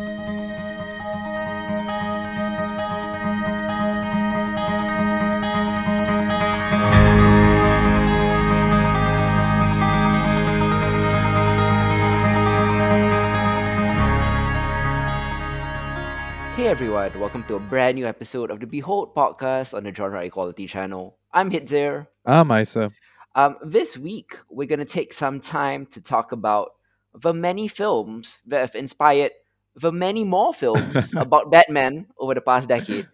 Hey everyone, welcome to a brand new episode of the Behold podcast on the Genre Equality channel. I'm Hitzer. I'm Isa. Um, this week, we're going to take some time to talk about the many films that have inspired the many more films about Batman over the past decade.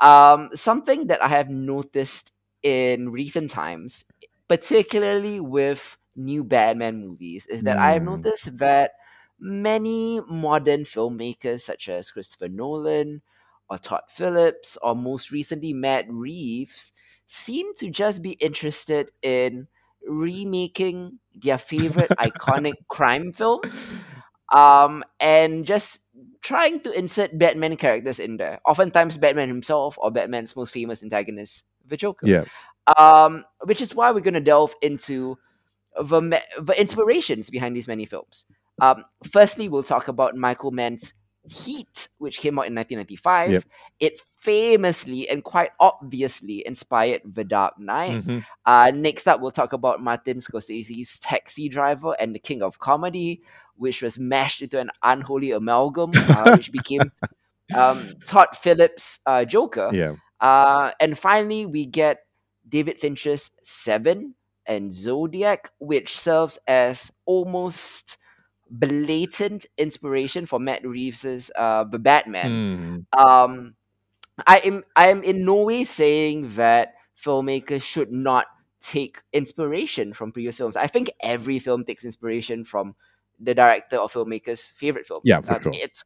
Um, something that I have noticed in recent times, particularly with new Batman movies, is that I have Hmm. noticed that many modern filmmakers, such as Christopher Nolan or Todd Phillips, or most recently Matt Reeves, seem to just be interested in remaking their favorite iconic crime films um, and just trying to insert Batman characters in there. Oftentimes, Batman himself or Batman's most famous antagonist, the Joker. Yeah. Um, which is why we're going to delve into the, the inspirations behind these many films. Um, firstly, we'll talk about Michael Mann's Heat, which came out in 1995. Yep. It famously and quite obviously inspired The Dark Knight. Mhm. Uh, next up, we'll talk about Martin Scorsese's Taxi Driver and The King of Comedy, which was mashed into an unholy amalgam, uh, which became um, Todd Phillips' uh, Joker. Yeah. Uh, and finally, we get David Fincher's Seven and Zodiac, which serves as almost blatant inspiration for Matt Reeves's uh, The Batman. Mhm. Um, I am I am in no way saying that filmmakers should not take inspiration from previous films. I think every film takes inspiration from the director or filmmaker's favorite film. Yeah, for Um, sure. It's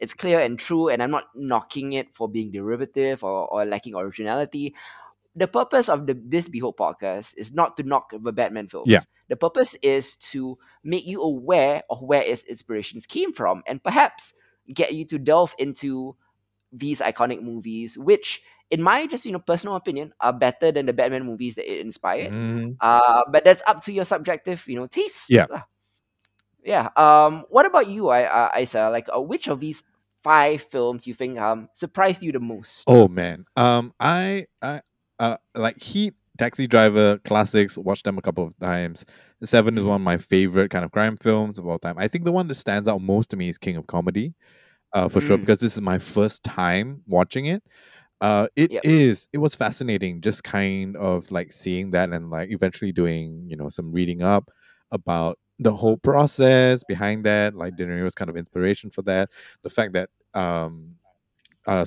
it's clear and true, and I'm not knocking it for being derivative or, or lacking originality. The purpose of the this Behold podcast is not to knock the Batman films. Yeah. The purpose is to make you aware of where its inspirations came from and perhaps get you to delve into these iconic movies, which in my just you know personal opinion are better than the Batman movies that it inspired. Mhm. Uh, but that's up to your subjective, you know, taste. Yeah. Yeah. Um. What about you, I, uh, Isa? Like, uh, which of these five films you think um surprised you the most? Oh man. Um I I uh like Heat, Taxi Driver, classics, watched them a couple of times. Seven is one of my favorite kind of crime films of all time. I think the one that stands out most to me is King of Comedy. Uh for sure Mm. because this is my first time watching it. Uh it Yep. is it was fascinating just kind of like seeing that and like eventually doing, you know, some reading up about the whole process behind that. Like De Niro's kind of inspiration for that. The fact that um uh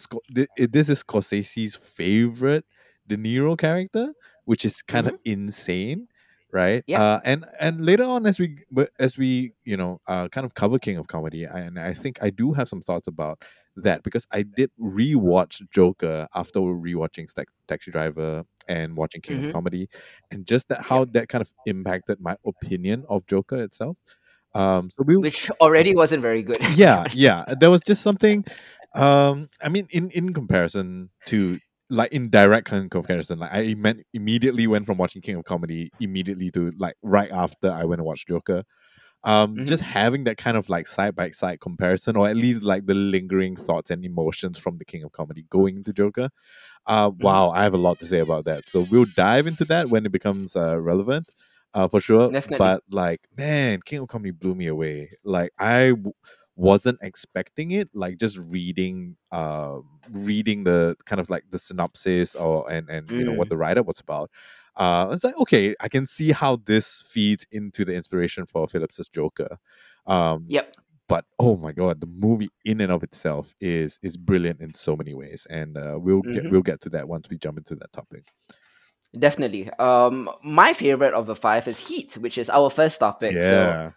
this is Scorsese's favorite De Niro character, which is kind of insane, right? Yeah. Uh, and and later on, as we but as we you know uh, kind of cover King of Comedy, I- and I think I do have some thoughts about that because I did rewatch Joker after rewatching Sta- Taxi Driver and watching King Mhm. of Comedy, and just that how that kind of impacted my opinion of Joker itself. Um, so we Which already wasn't very good. yeah yeah there was just something um i mean in in comparison to like in direct comparison like i meant immediately went from watching king of comedy immediately to like right after i went and watched joker um Mhm. just having that kind of like side by side comparison or at least like the lingering thoughts and emotions from the king of comedy going into joker uh wow i have a lot to say about that so we'll dive into that when it becomes uh relevant uh for sure Definitely. but like man king of comedy blew me away like i w- wasn't expecting it like just reading uh reading the kind of like the synopsis or and and you know what Mm. the write-up was about uh it's like okay i can see how this feeds into the inspiration for phillips's joker um Yep. but oh my god the movie in and of itself is is brilliant in so many ways and uh, we'll get Mhm. we'll get to that once we jump into that topic Definitely. Um, my favorite of the five is Heat, which is our first topic. So yeah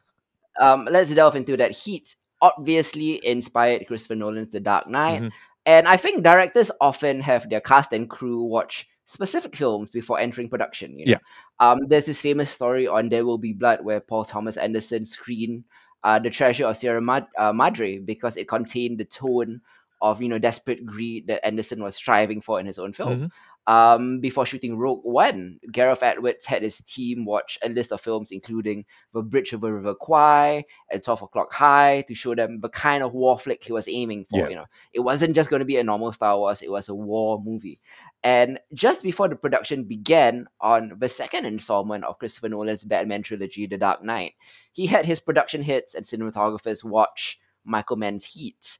um, let's delve into that. Heat obviously inspired Christopher Nolan's The Dark Knight, Mhm. and I think directors often have their cast and crew watch specific films before entering production. You know? Yeah. Um, there's this famous story on There Will Be Blood where Paul Thomas Anderson screened uh, The Treasure of Sierra Mad- uh, Madre because it contained the tone of you know desperate greed that Anderson was striving for in his own film. Mhm. Um, before shooting Rogue One, Gareth Edwards had his team watch a list of films including The Bridge of over River Kwai and 12 O'Clock High to show them the kind of war flick he was aiming for. Yeah. You know, it wasn't just going to be a normal Star Wars; it was a war movie. And just before the production began on the second installment of Christopher Nolan's Batman trilogy, The Dark Knight, he had his production hits and cinematographers watch Michael Mann's Heat.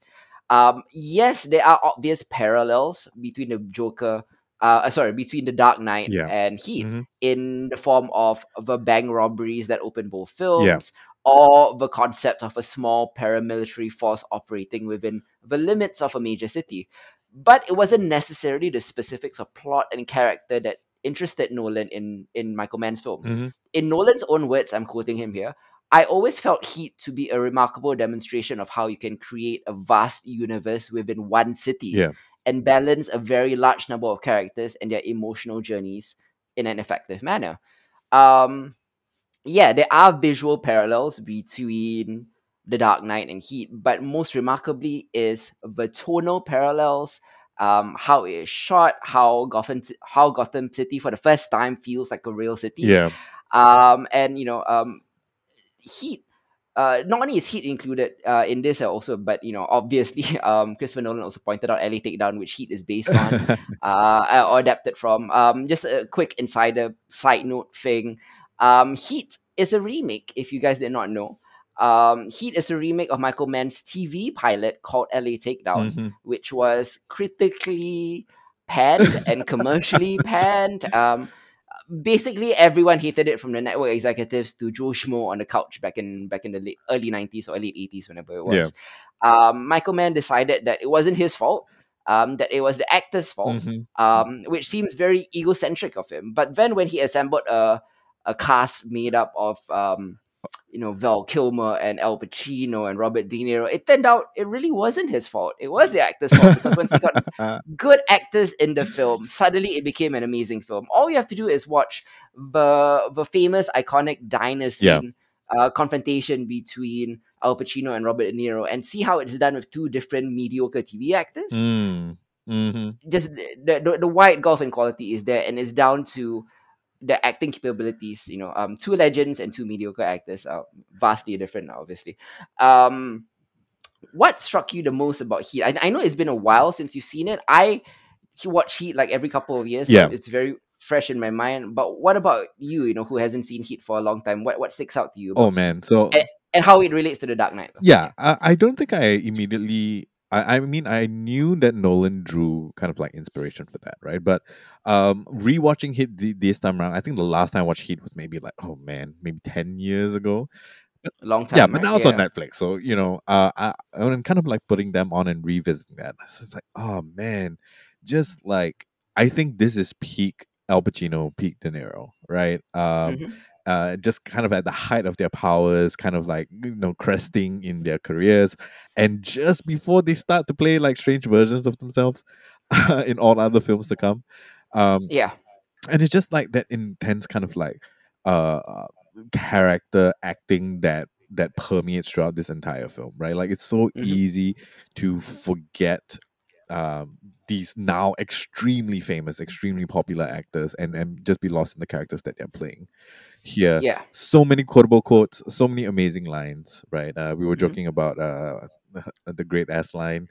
Um, yes, there are obvious parallels between the Joker, uh, sorry, between the Dark Knight Yeah. and Heat Mhm. in the form of the bank robberies that open both films, Yeah. or the concept of a small paramilitary force operating within the limits of a major city. But it wasn't necessarily the specifics of plot and character that interested Nolan in, in Michael Mann's film. Mhm. In Nolan's own words, I'm quoting him here. I always felt Heat to be a remarkable demonstration of how you can create a vast universe within one city Yeah. and balance a very large number of characters and their emotional journeys in an effective manner. Um, yeah, there are visual parallels between The Dark Knight and Heat, but most remarkably is the tonal parallels. Um, how it is shot, how Gotham, how Gotham City for the first time feels like a real city. Yeah. Um, and you know, um, Heat. Uh, not only is Heat included uh, in this also, but you know, obviously, um, Christopher Nolan also pointed out LA Takedown, which Heat is based on uh, or adapted from. Um, just a quick insider side note thing. Um, Heat is a remake, if you guys did not know. Um, Heat is a remake of Michael Mann's TV pilot called LA Takedown, Mhm. which was critically panned and commercially panned. Um, basically, everyone hated it from the network executives to Joe Schmo on the couch back in back in the late, early '90s or late '80s, whenever it was. Yeah. Um, Michael Mann decided that it wasn't his fault. Um, that it was the actor's fault Mhm. um, which seems very egocentric of him. But then when he assembled a a cast made up of um, you know Val Kilmer and Al Pacino and Robert De Niro, it turned out it really wasn't his fault. It was the actor's fault because once he got good actors in the film, suddenly it became an amazing film. All you have to do is watch the the famous iconic diner Yeah. uh, confrontation between Al Pacino and Robert De Niro and see how it's done with two different mediocre TV actors Mm. Mhm. just the, the the wide gulf in quality is there and it's down to the acting capabilities you know um two legends and two mediocre actors are vastly different obviously um what struck you the most about heat i, I know it's been a while since you've seen it i watch heat like every couple of years so Yeah. it's very fresh in my mind but what about you you know who hasn't seen heat for a long time what what sticks out to you about Oh man. So Eh, and how it relates to the dark knight yeah, I, I don't think I immediately. I, I mean, I knew that Nolan drew kind of like inspiration for that, right? But um, rewatching Heat th- this time around, I think the last time I watched Heat was maybe like, oh man, maybe ten years ago. long time yeah, but right? now it's on Netflix, so you know, uh, I, I'm kind of like putting them on and revisiting that. It's just like, oh man, just like I think this is peak Al Pacino, peak De Niro, right? Um, Mhm. Uh, just kind of at the height of their powers, kind of like you know cresting in their careers, and just before they start to play like strange versions of themselves in all other films to come. Um, yeah and it's just like that intense kind of like uh character acting that that permeates throughout this entire film right like it's so Mhm. easy to forget um these now extremely famous extremely popular actors and and just be lost in the characters that they're playing here yeah so many quotable quotes so many amazing lines right uh we were Mhm. joking about uh the great ass line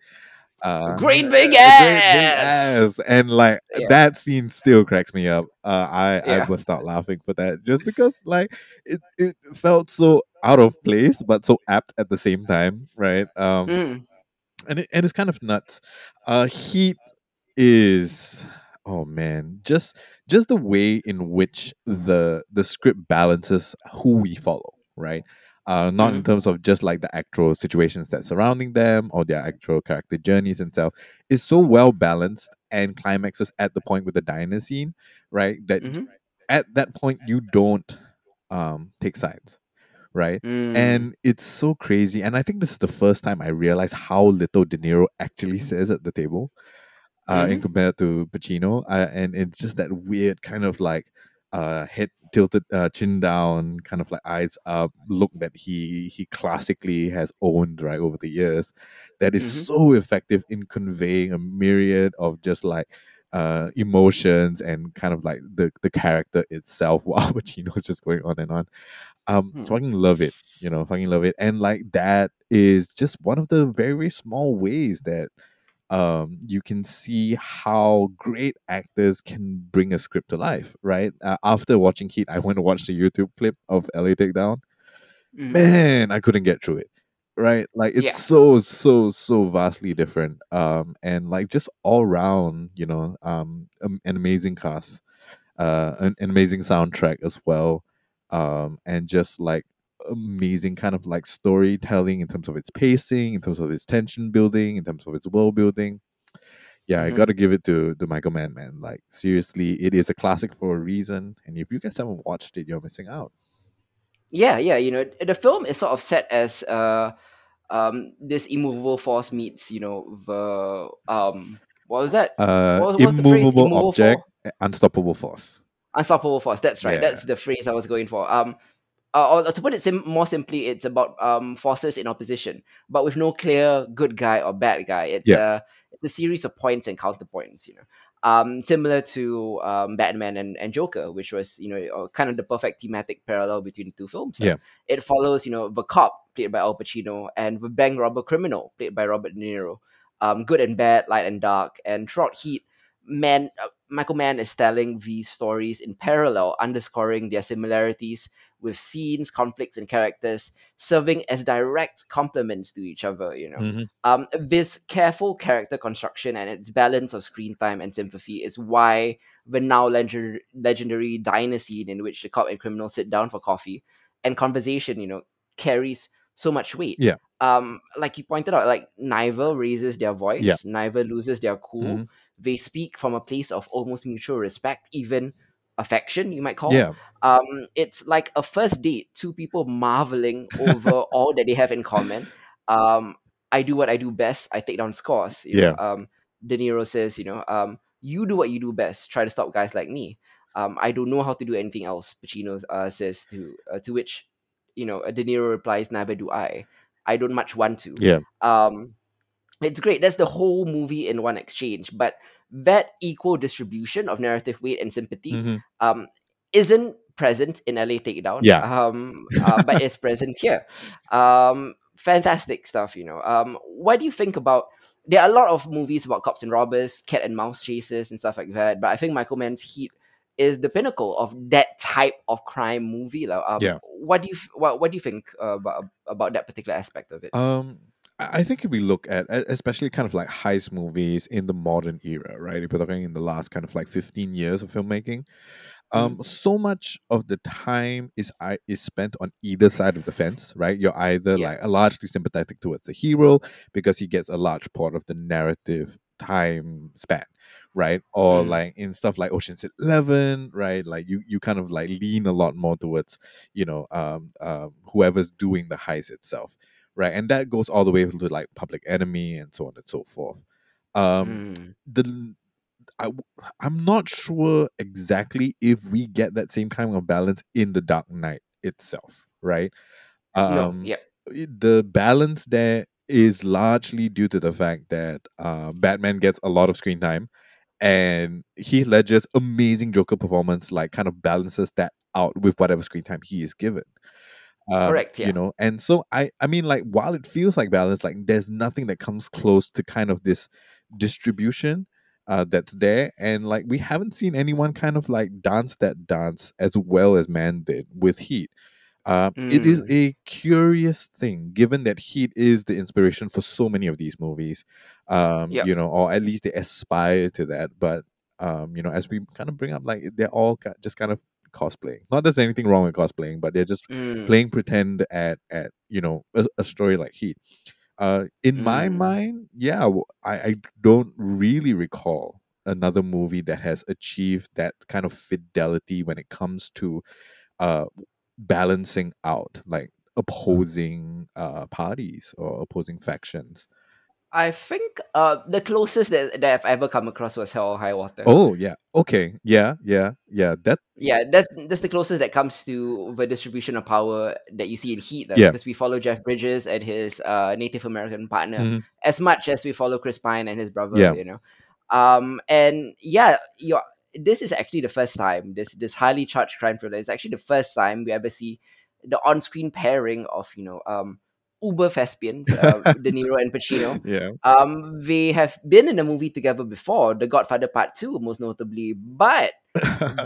uh, Great big ass! ass. and like Yeah. that scene still cracks me up. Uh, I I Yeah. burst out laughing for that just because like it, it felt so out of place but so apt at the same time, right? Um, Mm. and it, and it's kind of nuts. Uh, Heat is oh man, just just the way in which the the script balances who we follow, right? Uh, not in Mhm. terms of just like the actual situations that surrounding them or their actual character journeys and stuff. Is so well balanced and climaxes at the point with the diner scene, right? That Mhm. at that point you don't um take sides, right? Mm. And it's so crazy. And I think this is the first time I realized how little De Niro actually says at the table, uh, in Mhm. compared to Pacino. Uh, and it's just that weird kind of like uh, head tilted, uh, chin down, kind of like eyes up look that he he classically has owned right over the years. That is Mhm. so effective in conveying a myriad of just like uh, emotions and kind of like the the character itself while Pacino is just going on and on. Um, Hmm. fucking love it. You know, fucking love it. And like that is just one of the very, very small ways that um you can see how great actors can bring a script to life, right? Uh, after watching Heat, I went to watch the YouTube clip of LA Takedown. Mhm. Man, I couldn't get through it. Right? Like it's Yeah. so, so, so vastly different. Um, and like just all round, you know, um, um, an amazing cast uh, an, an amazing soundtrack as well, um, and just like amazing kind of like storytelling in terms of its pacing, in terms of its tension building, in terms of its world building. Yeah, I Mhm. got to give it to to Michael Mann, man. Like seriously, it is a classic for a reason, and if you guys haven't watched it, you're missing out. Yeah, yeah. You know, the film is sort of set as uh, um, this immovable force meets, you know, the um, what was that? Uh, What, what's the phrase? immovable Immovable object, force, unstoppable force. unstoppable force. That's right. Yeah. That's the phrase I was going for. Um, uh, or to put it sim- more simply, it's about um forces in opposition, but with no clear good guy or bad guy. It's Yeah. a it's a series of points and counterpoints. You know, um, similar to um Batman and, and Joker, which was you know uh, kind of the perfect thematic parallel between the two films. Yeah. it follows you know the cop played by Al Pacino and the bank robber criminal played by Robert De Niro. Um, good and bad, light and dark, and throughout Heat, man, uh, Michael Mann is telling these stories in parallel, underscoring their similarities with scenes, conflicts, and characters, serving as direct complements to each other. You know, Mhm. um, this careful character construction and its balance of screen time and sympathy is why the now legend- legendary diner scene in which the cop and criminal sit down for coffee and conversation, you know, carries so much weight. Yeah. Um, like you pointed out, like neither raises their voice, Yeah. neither loses their cool. Mhm. They speak from a place of almost mutual respect, even affection, you might call. Yeah. Um, it's like a first date, two people marveling over all that they have in common. Um, I do what I do best. I take down scores. You know? Um, De Niro says, you know, um, you do what you do best. Try to stop guys like me. Um, I don't know how to do anything else. Pacino uh, says to uh, to which, you know, De Niro replies, neither do I. I don't much want to. Yeah. Um, it's great. That's the whole movie in one exchange. But that equal distribution of narrative weight and sympathy Mhm. um, isn't present in LA Takedown. Yeah. Um, uh, but it's present here. Um, fantastic stuff, you know. Um, what do you think about? There are a lot of movies about cops and robbers, cat and mouse chases, and stuff like that. But I think Michael Mann's Heat is the pinnacle of that type of crime movie. like, Um, Yeah. What do you what What do you think uh, about about that particular aspect of it? Um, I think if we look at, especially kind of like heist movies in the modern era, right? If we're looking in the last kind of like fifteen years of filmmaking, um, so much of the time is I is spent on either side of the fence, right? You're either Yeah. like largely sympathetic towards the hero because he gets a large part of the narrative time span, right? Or Mm. like in stuff like Ocean's Eleven, right? Like you you kind of like lean a lot more towards you know um, um whoever's doing the heist itself, right? And that goes all the way to like Public Enemy and so on and so forth. Um, Mm. the I, I'm not sure exactly if we get that same kind of balance in the Dark Knight itself, right? no, Um, yeah, it- the balance there is largely due to the fact that uh, Batman gets a lot of screen time, and Heath Ledger's amazing Joker performance like kind of balances that out with whatever screen time he is given. Um, Correct, yeah. You know, and so I, I mean, like while it feels like balance, like there's nothing that comes close to kind of this distribution uh, that's there, and like we haven't seen anyone kind of like dance that dance as well as Mann did with Heat. Uh, It is Mm. a curious thing, given that Heat is the inspiration for so many of these movies, um, Yep. you know, or at least they aspire to that. But um, you know, as we kind of bring up, like they're all just kind of cosplaying. Not that there's anything wrong with cosplaying, but they're just Mm. playing pretend at at you know a, a story like Heat. Uh, in my Mm. mind, yeah, I, I don't really recall another movie that has achieved that kind of fidelity when it comes to uh balancing out like opposing uh parties or opposing factions. I think uh the closest that, that I've ever come across was Hell or High Water. Oh yeah, okay, yeah, yeah, yeah. That's Yeah, that that's the closest that comes to the distribution of power that you see in Heat, Yeah. because we follow Jeff Bridges and his uh, Native American partner Mhm. as much as we follow Chris Pine and his brother. Yeah. You know, Um, and yeah, you this is actually the first time this this highly charged crime thriller is actually the first time we ever see the on-screen pairing of you know um uber thespians, uh, De Niro and Pacino. yeah. Um, they have been in a movie together before, The Godfather Part Two, most notably, but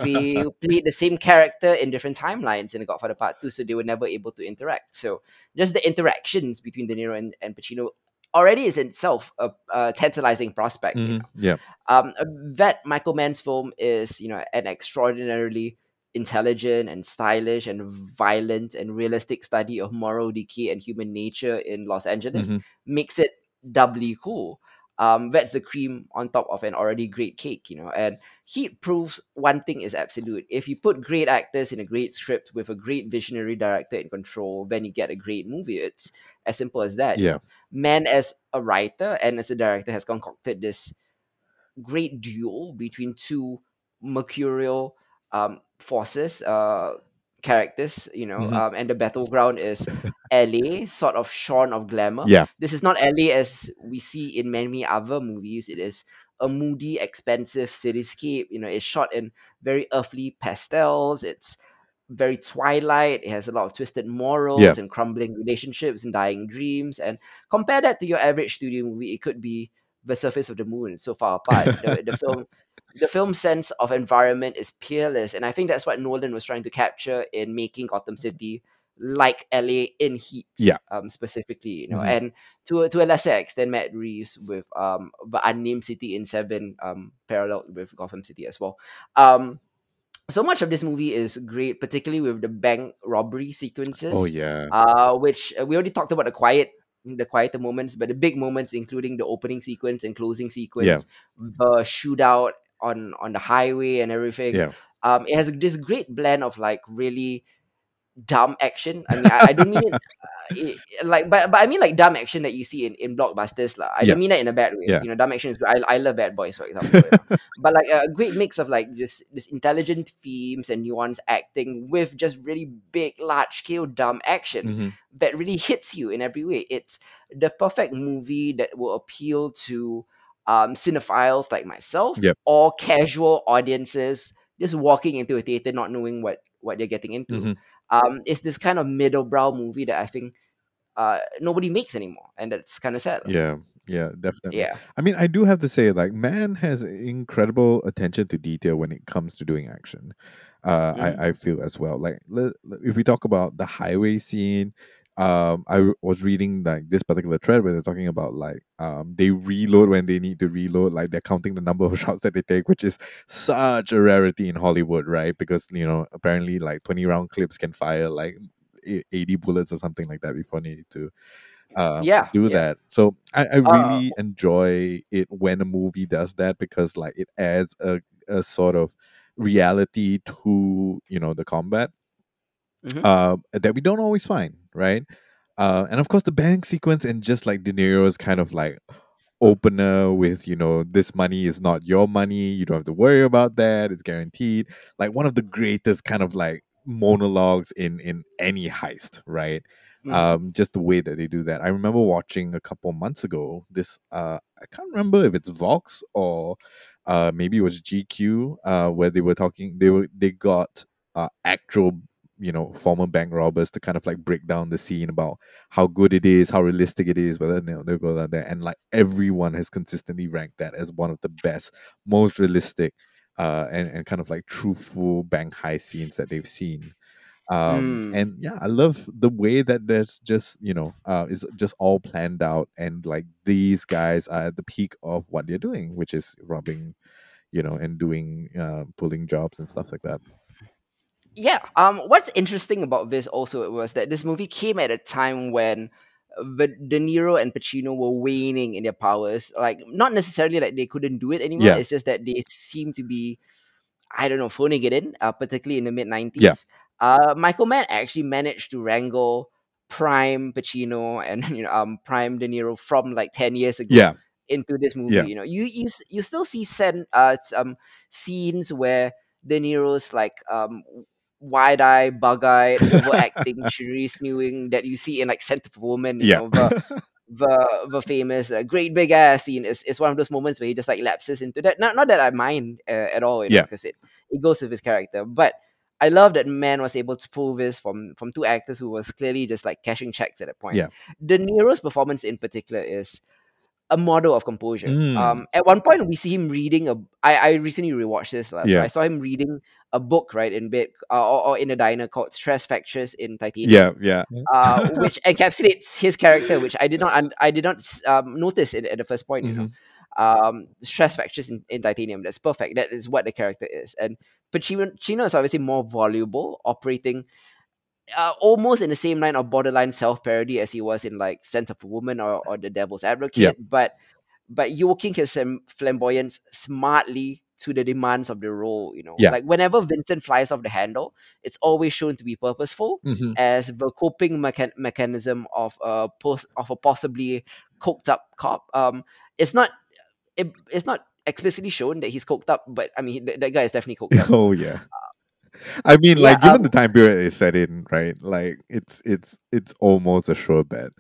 they played the same character in different timelines in The Godfather Part 2, so they were never able to interact. So just the interactions between De Niro and, and Pacino already is in itself a, a tantalizing prospect. You Mhm. know? Yeah. um, that Michael Mann's film is, you know, an extraordinarily intelligent and stylish and violent and realistic study of moral decay and human nature in Los Angeles Mhm. makes it doubly cool. Um, that's the cream on top of an already great cake, you know. And Heat proves one thing is absolute. If you put great actors in a great script with a great visionary director in control, then you get a great movie. It's as simple as that. Yeah. Mann as a writer and as a director has concocted this great duel between two mercurial um, forces, uh, characters, you know, Mhm. um, and the battleground is LA, sort of shorn of glamour. Yeah. This is not LA as we see in many other movies. It is a moody, expensive cityscape. You know, it's shot in very earthly pastels. It's very twilight. It has a lot of twisted morals Yeah. and crumbling relationships and dying dreams. And compare that to your average studio movie, it could be the surface of the moon so far apart. the, the film the film's sense of environment is peerless, and I think that's what Nolan was trying to capture in making Gotham City like LA in Heat, Yeah. um, specifically, you know, Mhm. and to a, to a lesser extent, Matt Reeves with um the unnamed city in Seven, um, paralleled with Gotham City as well. Um, so much of this movie is great, particularly with the bank robbery sequences Oh yeah. uh, which uh, we already talked about the quiet the quieter moments but the big moments including the opening sequence and closing sequence yeah. the shootout on on the highway and everything Yeah. um it has this great blend of like really dumb action i mean i, I don't mean it, uh, it like but, but i mean like dumb action that you see in, in blockbusters lah. i Yeah. don't mean that in a bad way Yeah. you know dumb action is good i, I love bad boys for example know? but like a great mix of like just this intelligent themes and nuanced acting with just really big large scale dumb action Mhm. that really hits you in every way it's the perfect movie that will appeal to um cinephiles like myself Yep. or casual audiences just walking into a theater not knowing what what they're getting into Mhm. Um it's this kind of middle brow movie that i think uh nobody makes anymore and that's kind of sad. Yeah. Yeah. Definitely. yeah I mean, I do have to say, like, Mann has incredible attention to detail when it comes to doing action. Uh, Mhm. I, I feel as well. Like, if we talk about the highway scene, um, I was reading like this particular thread where they're talking about like um they reload when they need to reload, like they're counting the number of shots that they take, which is such a rarity in Hollywood, right? Because you know apparently like twenty round clips can fire like eighty bullets or something like that before they need to um, Yeah, do yeah. that. So I, I Uh, really enjoy it when a movie does that because like it adds a, a sort of reality to you know the combat Mhm. uh, that we don't always find, right? Uh, and of course, the bank sequence and just like De Niro's kind of like opener with you know this money is not your money you don't have to worry about that it's guaranteed like one of the greatest kind of like monologues in in any heist right Mhm. um just the way that they do that i remember watching a couple months ago this uh i can't remember if it's vox or uh maybe it was gq uh where they were talking they were they got uh actual you know former bank robbers to kind of like break down the scene about how good it is how realistic it is whether you know, they'll go out there and like everyone has consistently ranked that as one of the best most realistic uh and, and kind of like truthful bank high scenes that they've seen um Mm. and yeah i love the way that there's just you know uh is just all planned out and like these guys are at the peak of what they're doing which is robbing you know and doing uh pulling jobs and stuff like that yeah um what's interesting about this also was that this movie came at a time when the De Niro and Pacino were waning in their powers. Like, not necessarily like they couldn't do it anymore. Yeah. It's just that they seem to be, I don't know, phoning it in. Uh, particularly in the mid nineties. Yeah. Uh, Michael Mann actually managed to wrangle prime Pacino and you know um prime De Niro from like ten years ago yeah into this movie. Yeah. You know, you you you still see sen- uh some scenes where De Niro's like um wide eyed, bug eyed, overacting, Cherise Newing that you see in like Scent of Woman. You yeah know, the the the famous uh, great big ass scene is, is one of those moments where he just like lapses into that. Not not that I mind uh, at all, you know, Yeah. because it it goes with his character. But I love that Mann was able to pull this from from two actors who was clearly just like cashing checks at that point. Yeah. De Niro's performance in particular is a model of composure. Mm. Um, at one point we see him reading a. I I recently rewatched this. lah, so I saw him reading a book right in bed uh, or, or in a diner called Stress Fractures in Titanium Yeah, yeah. uh, which encapsulates his character, which I did not un- I did not um, notice it at the first point. You know, Mhm. um, stress fractures in, in titanium. That's perfect. That is what the character is. And Pacino, Chino is obviously more voluble, operating uh, almost in the same line of borderline self parody as he was in like Sense of a Woman or, or The Devil's Advocate. But but yoking his flamboyance smartly to the demands of the role. You know, Yeah. like whenever Vincent flies off the handle, it's always shown to be purposeful Mhm. as the coping mechan- mechanism of a post of a possibly coked up cop. Um, it's not it, it's not explicitly shown that he's coked up, but I mean that, that guy is definitely coked up. Oh yeah. I mean, yeah, like, given um, the time period it's set in, right? Like, it's it's it's almost a sure bet.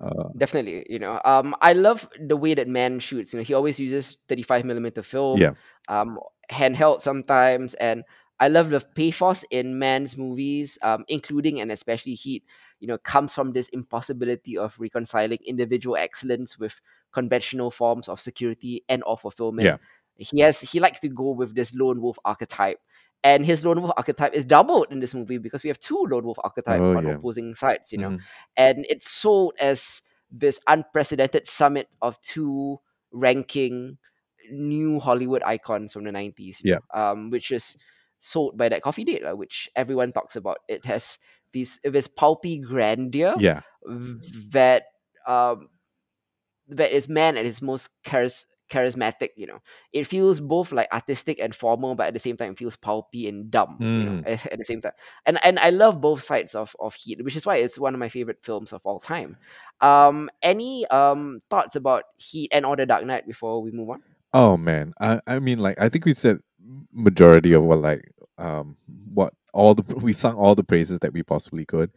Uh, Definitely, you know. Um, I love the way that Mann shoots. You know, he always uses thirty-five millimeter film. Yeah. Um, handheld sometimes, and I love the pathos in Mann's movies, um, including and especially Heat. You know, comes from this impossibility of reconciling individual excellence with conventional forms of security and or fulfillment. Yeah. He has he likes to go with this lone wolf archetype. And his lone wolf archetype is doubled in this movie because we have two lone wolf archetypes Oh, on yeah. opposing sides, you know mhm. and it's sold as this unprecedented summit of two ranking new Hollywood icons from the 90s. you know, Um, which is sold by that coffee date, which everyone talks about. It has these this pulpy grandeur Yeah. that um that is Mann at his most charis- charismatic, you know. It feels both like artistic and formal, but at the same time it feels pulpy and dumb, you know, Mm. at, at the same time. And and I love both sides of, of Heat, which is why it's one of my favorite films of all time. Um any um thoughts about Heat and or the Dark Knight before we move on? Oh man, I I mean, like, I think we said majority of what like um what all the we sung all the praises that we possibly could.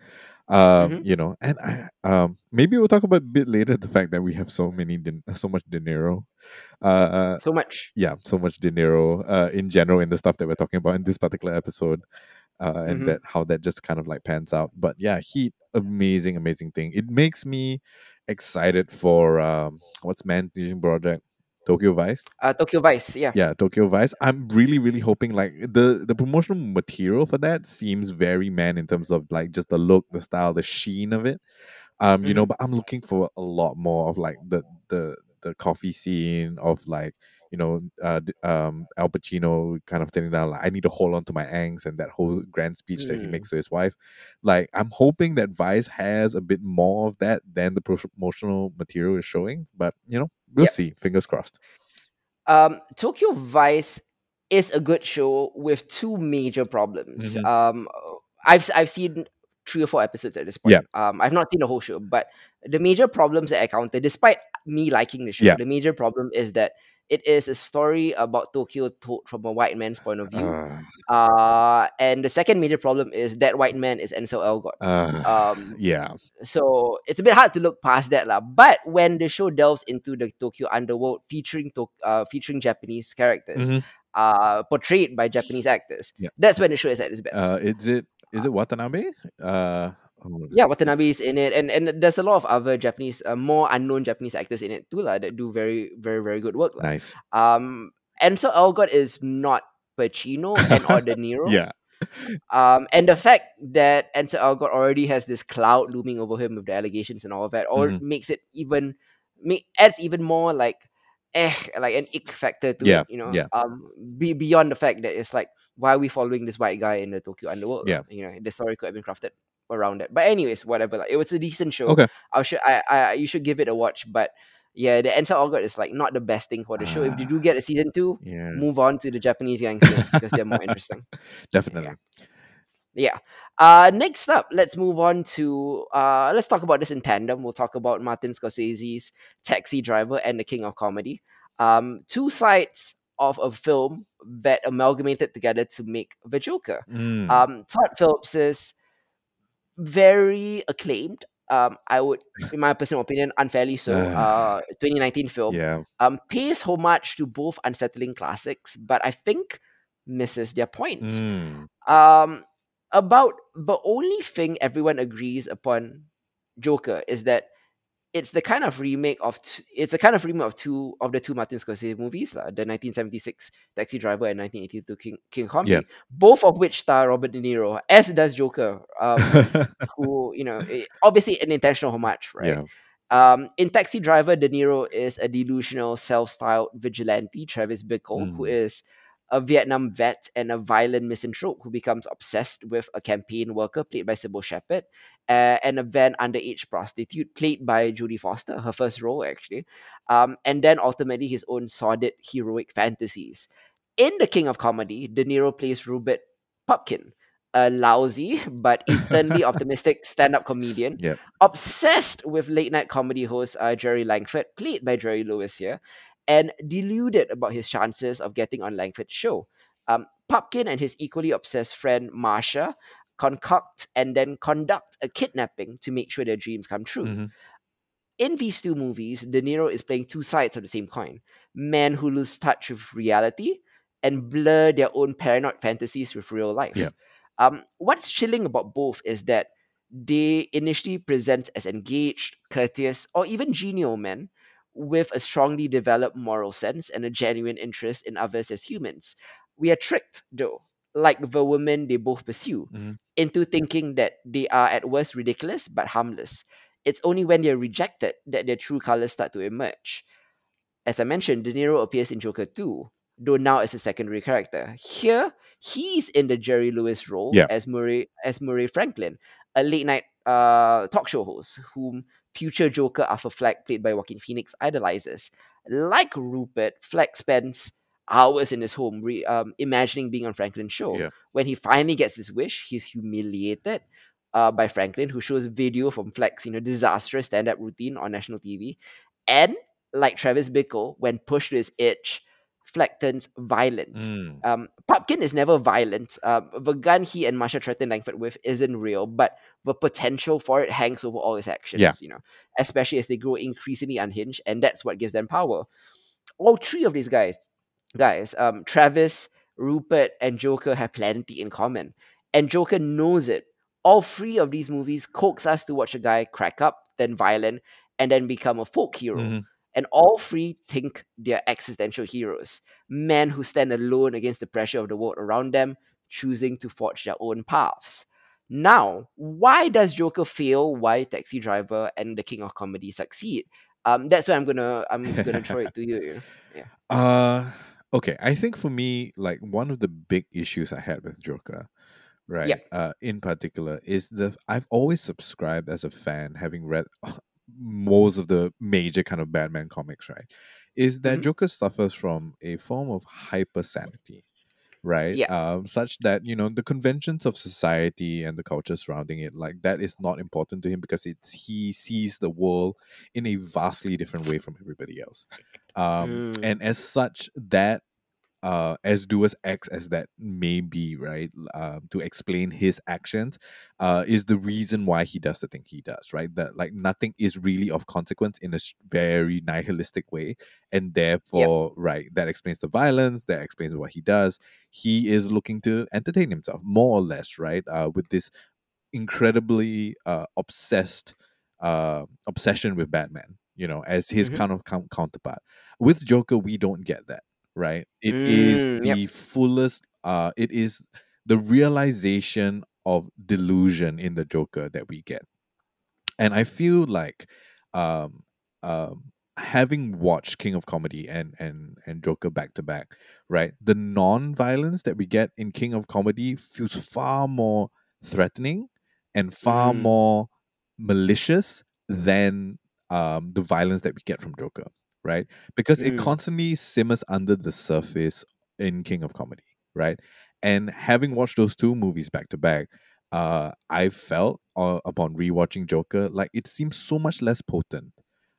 Um, Mhm. you know, and I um maybe we'll talk about a bit later the fact that we have so many De, so much dinero, Uh, So much. yeah, so much dinero uh, in general in the stuff that we're talking about in this particular episode, uh, and Mhm. that how that just kind of like pans out. But yeah, Heat, amazing, amazing thing. It makes me excited for um, what's Mann Teaching Project, Tokyo Vice. Uh Tokyo Vice, yeah. Yeah, Tokyo Vice. I'm really, really hoping like the the promotional material for that seems very Mann in terms of like just the look, the style, the sheen of it. Um, you know, but I'm looking for a lot more of like the the the coffee scene of like you know uh um Al Pacino kind of telling down like I need to hold on to my angst and that whole grand speech that he Mm. makes to his wife. Like I'm hoping that Vice has a bit more of that than the promotional material is showing. But you know, we'll Yep. see. Fingers crossed. Um, Tokyo Vice is a good show with two major problems. Mhm. Um, I've I've seen three or four episodes at this point. Yeah. Um, I've not seen the whole show, but the major problems that I encountered, despite me liking the show, Yeah. the major problem is that it is a story about Tokyo told from a white man's point of view. Uh, Uh, and the second major problem is that white man is Ansel Elgort. uh, Um, yeah. so it's a bit hard to look past that lah. But when the show delves into the Tokyo underworld, featuring to- uh, featuring Japanese characters, Mhm. uh, portrayed by Japanese actors, Yeah. that's when the show is at its best. Uh, is it is it Watanabe? Uh, oh, yeah, Watanabe is in it, and and there's a lot of other Japanese, uh, more unknown Japanese actors in it too lah, that do very very very good work. lah. nice. Um, and so Elgort is not Pacino and or De Niro. Yeah. Um, and the fact that Ansel Elgort already has this cloud looming over him with the allegations and all of that, or Mhm. makes it even make adds even more like eh like an ick factor to Yeah, it, you know. yeah. Um be, beyond the fact that it's like why are we following this white guy in the Tokyo underworld? Yeah. You know, the story could have been crafted around it. But anyways, whatever. Like it was a decent show. Okay. I should I, I you should give it a watch. But yeah, the Ansel Elgort is like not the best thing for the show. If you do get a season two, Yeah. move on to the Japanese gangsters because they're more interesting. Definitely. Yeah. Uh, next up, let's move on to uh, let's talk about this in tandem. We'll talk about Martin Scorsese's Taxi Driver and The King of Comedy. Um, two sides of a film that amalgamated together to make The Joker. Mm. Um, Todd Phillips is very acclaimed. um, I would, in my personal opinion, unfairly so, uh, 2019 film, yeah. um, pays homage to both unsettling classics, but I think misses their point. Mm. Um, about the only thing everyone agrees upon Joker is that it's the kind of remake of t- it's a kind of remake of two of the two Martin Scorsese movies, la, the 1976 Taxi Driver and 1982 King King Kong, Yeah. both of which star Robert De Niro, as does Joker, um, who you know obviously an intentional homage, right? yeah. Um, in Taxi Driver, De Niro is a delusional, self-styled vigilante, Travis Bickle, who Mm. is a Vietnam vet and a violent misanthrope who becomes obsessed with a campaign worker played by Cybill Shepherd uh, and a van underage prostitute played by Jodie Foster, her first role actually, um, and then ultimately his own sordid heroic fantasies. In The King of Comedy, De Niro plays Rupert Pupkin, a lousy but eternally optimistic stand-up comedian Yep. obsessed with late night comedy host uh, Jerry Langford, played by Jerry Lewis here, and deluded about his chances of getting on Langford's show. Um, Pupkin and his equally obsessed friend Marsha concoct and then conduct a kidnapping to make sure their dreams come true. Mhm. In these two movies, De Niro is playing two sides of the same coin men who lose touch with reality and blur their own paranoid fantasies with real life. Yeah. Um, what's chilling about both is that they initially present as engaged, courteous, or even genial men with a strongly developed moral sense and a genuine interest in others as humans. We are tricked, though, like the women they both pursue, Mhm. into thinking that they are at worst ridiculous but harmless. It's only when they're rejected that their true colors start to emerge. As I mentioned, De Niro appears in Joker too, though now as a secondary character. Here, he's in the Jerry Lewis role Yeah. as Murray as Murray Franklin, a late night uh, talk show host whom future Joker Arthur Fleck, played by Joaquin Phoenix, idolizes. Like Rupert, Fleck spends hours in his home re- um, imagining being on Franklin's show. Yeah. When he finally gets his wish, he's humiliated uh, by Franklin, who shows a video from Fleck's you know disastrous stand-up routine on national TV, and like Travis Bickle, when pushed to his edge, Fleck turns violent. Mm. Um, Pupkin is never violent. Um, the gun he and Marsha threaten Langford with isn't real, but the potential for it hangs over all his actions. Yeah. You know, especially as they grow increasingly unhinged, and that's what gives them power. All three of these guys, guys, um, Travis, Rupert, and Joker have plenty in common, and Joker knows it. All three of these movies coax us to watch a guy crack up, then violent, and then become a folk hero. Mhm. And all three think they're existential heroes, men who stand alone against the pressure of the world around them, choosing to forge their own paths. Now, why does Joker fail? Why Taxi Driver and The King of Comedy succeed? Um, that's why I'm gonna I'm gonna throw it to you. know? Uh okay. I think for me, like one of the big issues I had with Joker, right? Uh in particular, is the I've always subscribed as a fan, having read most of the major kind of Batman comics, right? Is that Mhm. Joker suffers from a form of hyper sanity. Right, Yeah. um, such that you know the conventions of society and the culture surrounding it, like that, is not important to him because it's he sees the world in a vastly different way from everybody else, um, Mm. and as such, that uh, as duous acts as that may be, right, um, to explain his actions, uh, is the reason why he does the thing he does, right? That like nothing is really of consequence in a very nihilistic way, and therefore, right, that explains the violence, that explains what he does. He is looking to entertain himself, more or less, right, uh, with this incredibly uh, obsessed uh, obsession with Batman, you know, as his Mhm. kind of coun- counterpart. With Joker, we don't get that right? It is Mm, the fullest uh it is the realization of delusion in the joker that we get. And i feel like um um having watched king of comedy and and and joker back to back right the non-violence that we get in king of comedy feels far more threatening and far Mm. more malicious than um the violence that we get from joker right because it Mm. constantly simmers under the surface in king of comedy right and having watched those two movies back to back uh i felt uh, upon rewatching joker like it seems so much less potent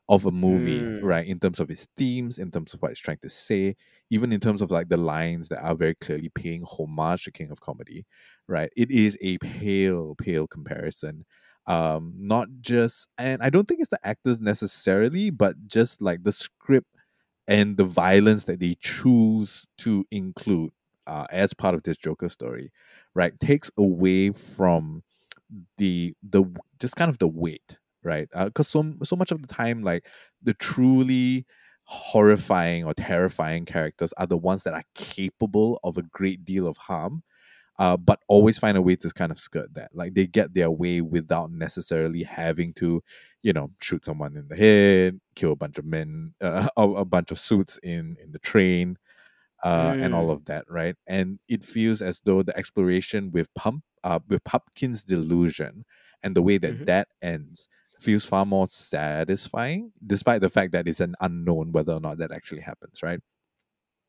of a movie Mm. right in terms of its themes in terms of what it's trying to say even in terms of like the lines that are very clearly paying homage to king of comedy right it is a pale pale comparison Um, not just, and I don't think it's the actors necessarily, but just like the script and the violence that they choose to include uh, as part of this Joker story, right, takes away from the the just kind of the weight, right? Because so so much of the time, like the truly horrifying or terrifying characters are the ones that are capable of a great deal of harm. Uh, but always find a way to kind of skirt that. Like they get their way without necessarily having to, you know, shoot someone in the head, kill a bunch of men, uh, a, a bunch of suits in in the train, uh, and all Mm, of that, right? And it feels as though the exploration with pump, uh, with Pumpkin's delusion, and the way that mhm, that ends feels far more satisfying, despite the fact that it's an unknown whether or not that actually happens, right?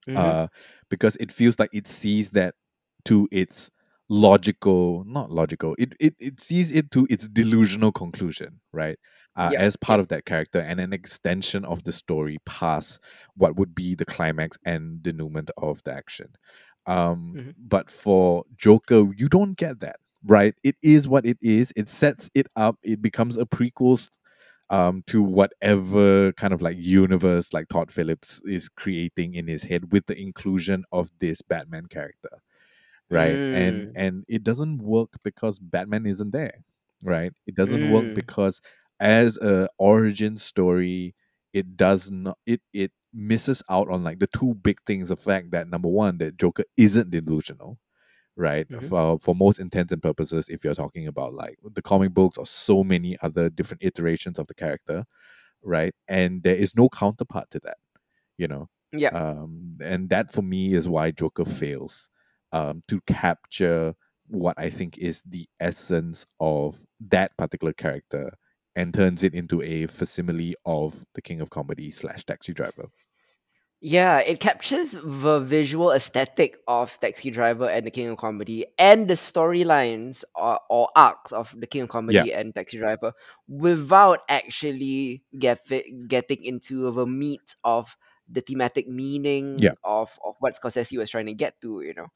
mhm, uh, because it feels like it sees that to its logical, not logical, it, it, it sees it to its delusional conclusion, right? Uh, yep, as part of that character and an extension of the story past what would be the climax and denouement of the action. Um, mhm, but for Joker, you don't get that, right? It is what it is. It sets it up. It becomes a prequel um, to whatever kind of like universe like Todd Phillips is creating in his head with the inclusion of this Batman character, right? And mm, and it doesn't work because Batman isn't there, right? It doesn't work mm, because as a origin story, it does not it it misses out on like the two big things: the fact that number one, that Joker isn't delusional, right? mhm, For for most intents and purposes, if you're talking about like the comic books or so many other different iterations of the character, right? And there is no counterpart to that, you know. yeah Um, and that for me is why Joker fails um, to capture what I think is the essence of that particular character and turns it into a facsimile of the King of Comedy slash Taxi Driver. Yeah, it captures the visual aesthetic of Taxi Driver and the King of Comedy and the storylines or, or arcs of the King of Yeah, Comedy and Taxi Driver without actually get, getting into the meat of the thematic yeah, meaning of, of what Scorsese was trying to get to, you know.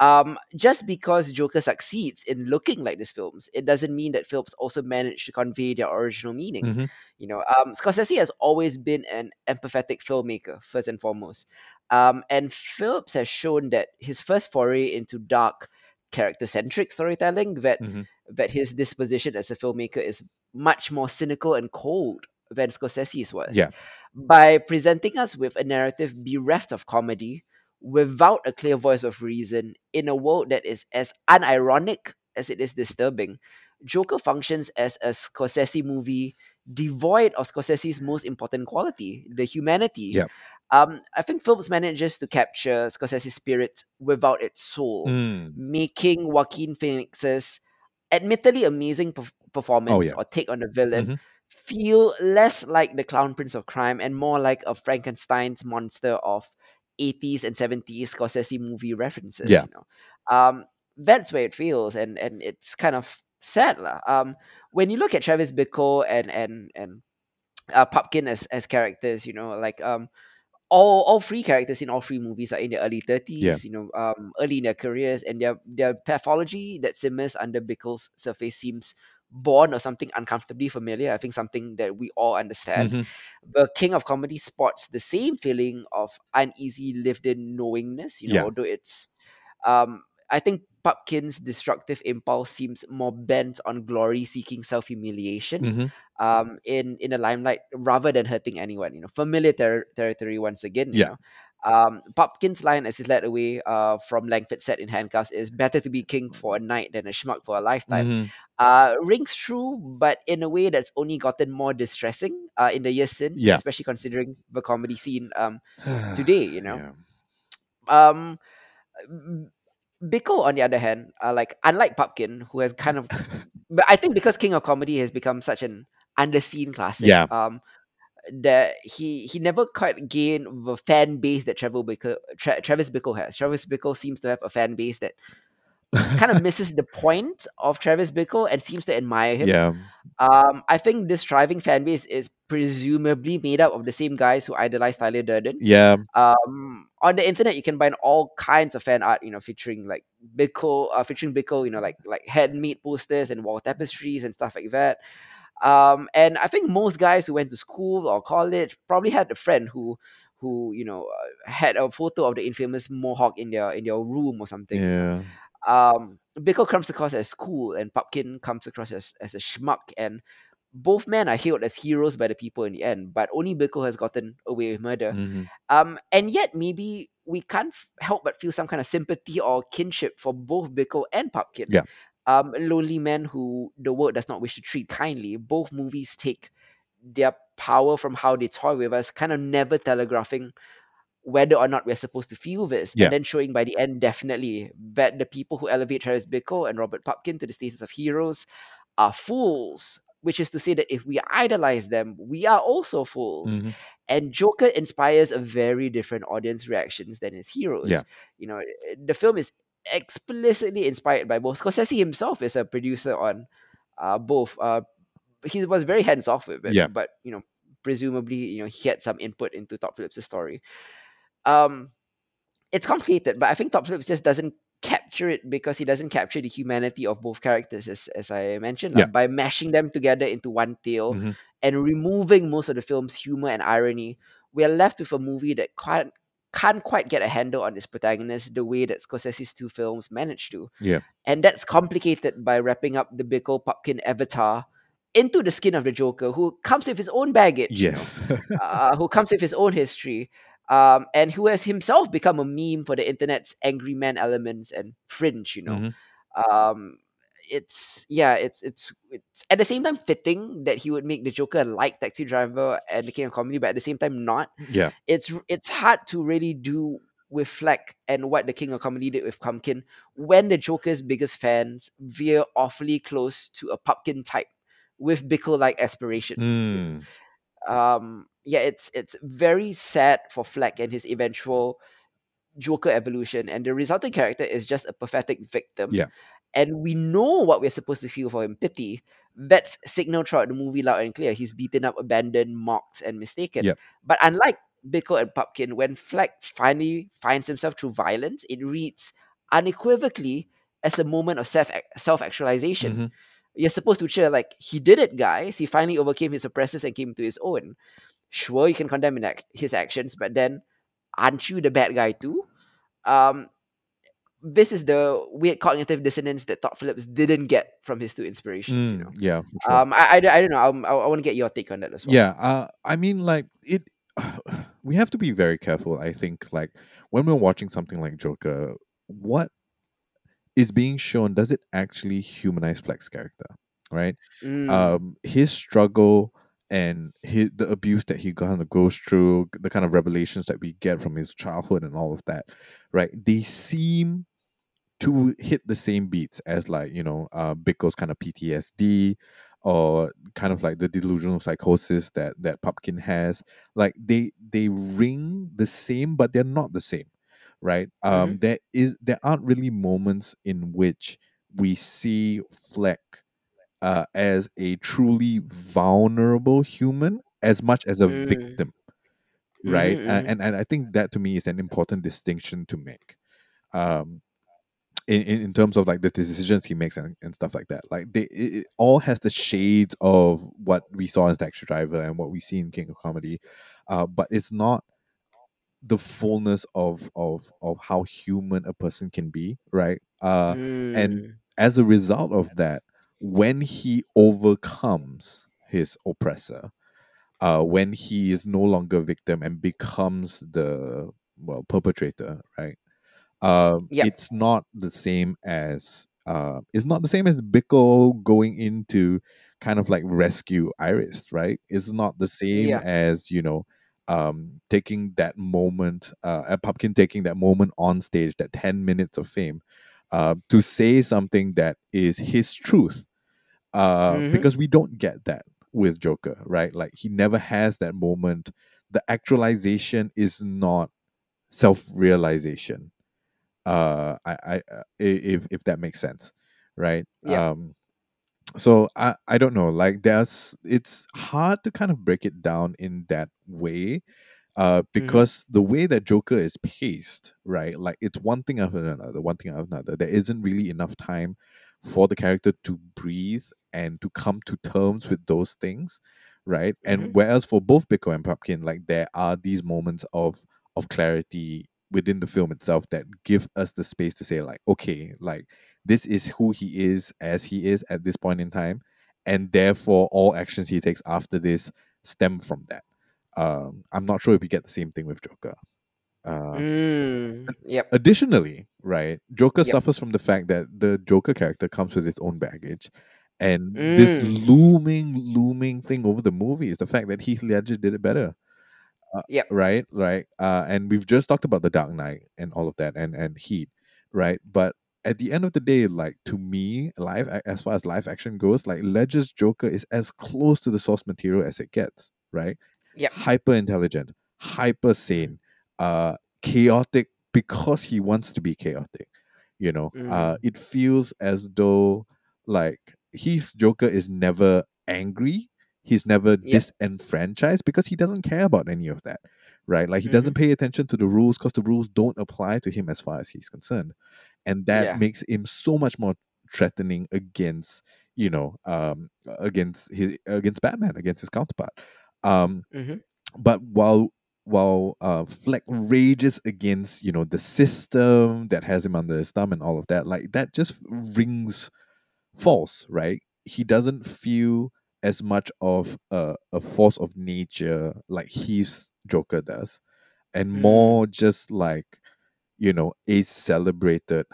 Um, just because Joker succeeds in looking like these films, it doesn't mean that films also manage to convey their original meaning. hmm You know, um, Scorsese has always been an empathetic filmmaker, first and foremost. Um, and Phillips has shown that his first foray into dark, character-centric storytelling, that hmm that his disposition as a filmmaker is much more cynical and cold than Scorsese's was. yeah, By presenting us with a narrative bereft of comedy, without a clear voice of reason, in a world that is as unironic as it is disturbing, Joker functions as a Scorsese movie devoid of Scorsese's most important quality, the humanity. yeah, Um, I think Phillips manages to capture Scorsese's spirit without its soul, mm. making Joaquin Phoenix's admittedly amazing perf- oh performance yeah, or take on the villain hmm feel less like the clown prince of crime and more like a Frankenstein's monster of 80s and 70s Scorsese movie references, yeah, you know. Um, that's where it feels and and it's kind of sad lah. Um, when you look at Travis Bickle and and and uh, Pupkin as as characters, you know, like um all all three characters in all three movies are in their early 30s, yeah, 30s, you know, um, early in their careers, and their their pathology that simmers under Bickle's surface seems born or something uncomfortably familiar. I think something that we all understand. hmm The King of Comedy spots the same feeling of uneasy lived-in knowingness, you know, yeah, although it's um, I think Pupkin's destructive impulse seems more bent on glory-seeking self-humiliation, hmm um, in in the limelight rather than hurting anyone. You know, familiar ter- territory once again. You yeah, know, um, Pupkin's line as he's led away uh, from Langford set in handcuffs is "better to be king for a night than a schmuck for a lifetime." hmm Uh, rings true, but in a way that's only gotten more distressing uh, in the years since, yeah. especially considering the comedy scene um, today. You know, yeah. um, Bickle, on the other hand, uh, like unlike Pupkin, who has kind of, but I think because King of Comedy has become such an underseen classic, Yeah. um, that he he never quite gained the fan base that Travis Bickle, Tra- Travis Bickle has. Travis Bickle seems to have a fan base that kind of misses the point of Travis Bickle and seems to admire him. yeah. Um, I think this thriving fan base is presumably made up of the same guys who idolized Tyler Durden. Yeah. Um, on the internet, you can find all kinds of fan art, you know, featuring like Bickle, uh, featuring Bickle, you know, like like handmade posters and wall tapestries and stuff like that. Um, and I think most guys who went to school or college probably had a friend who who you know uh, had a photo of the infamous mohawk in their in their room or something. Yeah. Um, Bickle comes across as cool, and Pumpkin comes across as, as a schmuck, and both men are hailed as heroes by the people in the end. But only Bickle has gotten away with murder. hmm Um, and yet maybe we can't f- help but feel some kind of sympathy or kinship for both Bickle and Pumpkin. Yeah. Um, lonely men who the world does not wish to treat kindly. Both movies take their power from how they toy with us, kind of never telegraphing whether or not we're supposed to feel this, Yeah. and then showing by the end definitely that the people who elevate Travis Bickle and Robert Pupkin to the status of heroes are fools. Which is to say that if we idolize them, we are also fools. hmm And Joker inspires a very different audience reactions than his heroes. Yeah. You know, the film is explicitly inspired by both. Scorsese himself is a producer on uh, both. Uh, he was very hands off with it, Yeah. but you know, presumably, you know, he had some input into Todd Phillips' story. Um, it's complicated, but I think Todd Phillips just doesn't capture it because he doesn't capture the humanity of both characters, as, as I mentioned, Yeah. by mashing them together into one tale Mhm. and removing most of the film's humor and irony. We are left with a movie that can't, can't quite get a handle on its protagonist the way that Scorsese's two films managed to. Yeah. And that's complicated by wrapping up the Bickle Pumpkin avatar into the skin of the Joker, who comes with his own baggage. you know Yes. uh, who comes with his own history, um, and who has himself become a meme for the internet's angry man elements and fringe. You know, Mhm. um, it's yeah, it's it's it's at the same time fitting that he would make the Joker like Taxi Driver and the King of Comedy, but at the same time not. Yeah. It's it's hard to really do with Fleck and what the King of Comedy did with Pumpkin when the Joker's biggest fans veer awfully close to a Pumpkin type with Bickle like aspirations. Mm. Um, yeah, it's it's very sad for Fleck and his eventual Joker evolution, and the resulting character is just a pathetic victim. Yeah. And we know what we're supposed to feel for him pity. That's signaled throughout the movie loud and clear. He's beaten up, abandoned, mocked, and mistaken. Yep. But unlike Bickle and Pumpkin, when Fleck finally finds himself through violence, it reads unequivocally as a moment of self self actualization. Mhm. You're supposed to cheer like he did it, guys. He finally overcame his oppressors and came to his own. Sure, you can condemn his actions, but then aren't you the bad guy too? Um, this is the weird cognitive dissonance that Todd Phillips didn't get from his two inspirations. You Mm. know, Yeah. Sure. um, I, I, I don't know. Um, I, I want to get your take on that as well. Yeah, uh, I mean, like it. We have to be very careful. I think, like when we're watching something like Joker, what is being shown does it actually humanize Fleck's character, right? Mm, Um, his struggle and his, the abuse that he kind of goes through, the kind of revelations that we get from his childhood and all of that, right? They seem to hit the same beats as like you know uh Bickle's kind of PTSD or kind of like the delusional psychosis that that Pumpkin has like they they ring the same but they're not the same right um Mhm. there is there aren't really moments in which we see Fleck uh as a truly vulnerable human as much as a Mm. victim right Mhm, uh, and and I think that to me is an important distinction to make um in, in, in terms of like the decisions he makes and, and stuff like that. Like they it, it all has the shades of what we saw in Taxi Driver and what we see in King of Comedy, uh, but it's not the fullness of of of how human a person can be, right? Uh, and Mm. as a result of that, when he overcomes his oppressor, uh, when he is no longer victim and becomes the well perpetrator, right? um, Yep. it's not the same as uh, it's not the same as Bickle going into kind of like rescue Iris, right? It's not the same Yeah. as you know um, taking that moment, uh, a pumpkin taking that moment on stage, that ten minutes of fame, uh, to say something that is his truth, uh, Mhm. because we don't get that with Joker, right? Like he never has that moment. The actualization is not self-realization uh i i uh, i- if if that makes sense right Yeah. um so I I don't know. Like there's it's hard to kind of break it down in that way. Uh, Mm-hmm. because the way that Joker is paced, right? Like it's one thing after another, one thing after another. There isn't really enough time for the character to breathe and to come to terms with those things, right? Mm-hmm. And whereas for both Bickle and Pumpkin, like there are these moments of of clarity within the film itself that give us the space to say like, okay, like this is who he is as he is at this point in time, and therefore all actions he takes after this stem from that. Um, I'm not sure if we get the same thing with Joker. Uh, Mm. Yep. additionally, right, Joker Yep. suffers from the fact that the Joker character comes with its own baggage. And this Mm. looming, looming thing over the movie is the fact that Heath Ledger did it better uh, Yep. right right uh and we've just talked about the dark knight and all of that and and heat right but at the end of the day like to me live as far as live action goes like ledger's joker is as close to the source material as it gets right Yep. hyper intelligent hyper sane uh chaotic because he wants to be chaotic you know uh Mm. it feels as though like his joker is never angry he's never Yep. disenfranchised because he doesn't care about any of that right like he Mm-hmm. doesn't pay attention to the rules because the rules don't apply to him as far as he's concerned and that Yeah. makes him so much more threatening against you know um against his against batman against his counterpart um Mm-hmm. but while while uh Fleck rages against you know the system that has him under his thumb and all of that like that just rings false right he doesn't feel as much of a, a force of nature like Heath's Joker does and Mm. more just like you know a celebrated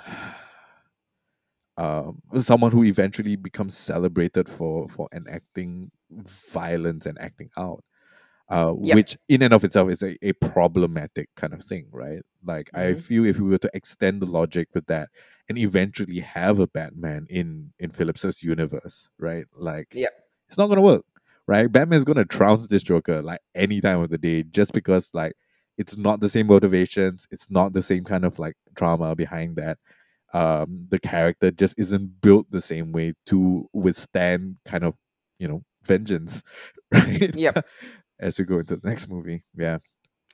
um someone who eventually becomes celebrated for for enacting violence and acting out uh, Yep. which in and of itself is a, a problematic kind of thing, right? Like I Mm-hmm. feel if we were to extend the logic with that and eventually have a Batman in in Phillips's universe, right? Like it's not gonna work, right? Batman's gonna trounce this Joker like any time of the day just because like it's not the same motivations, it's not the same kind of like drama behind that. Um, the character just isn't built the same way to withstand kind of you know vengeance, right? Yep. as we go into the next movie. Yeah.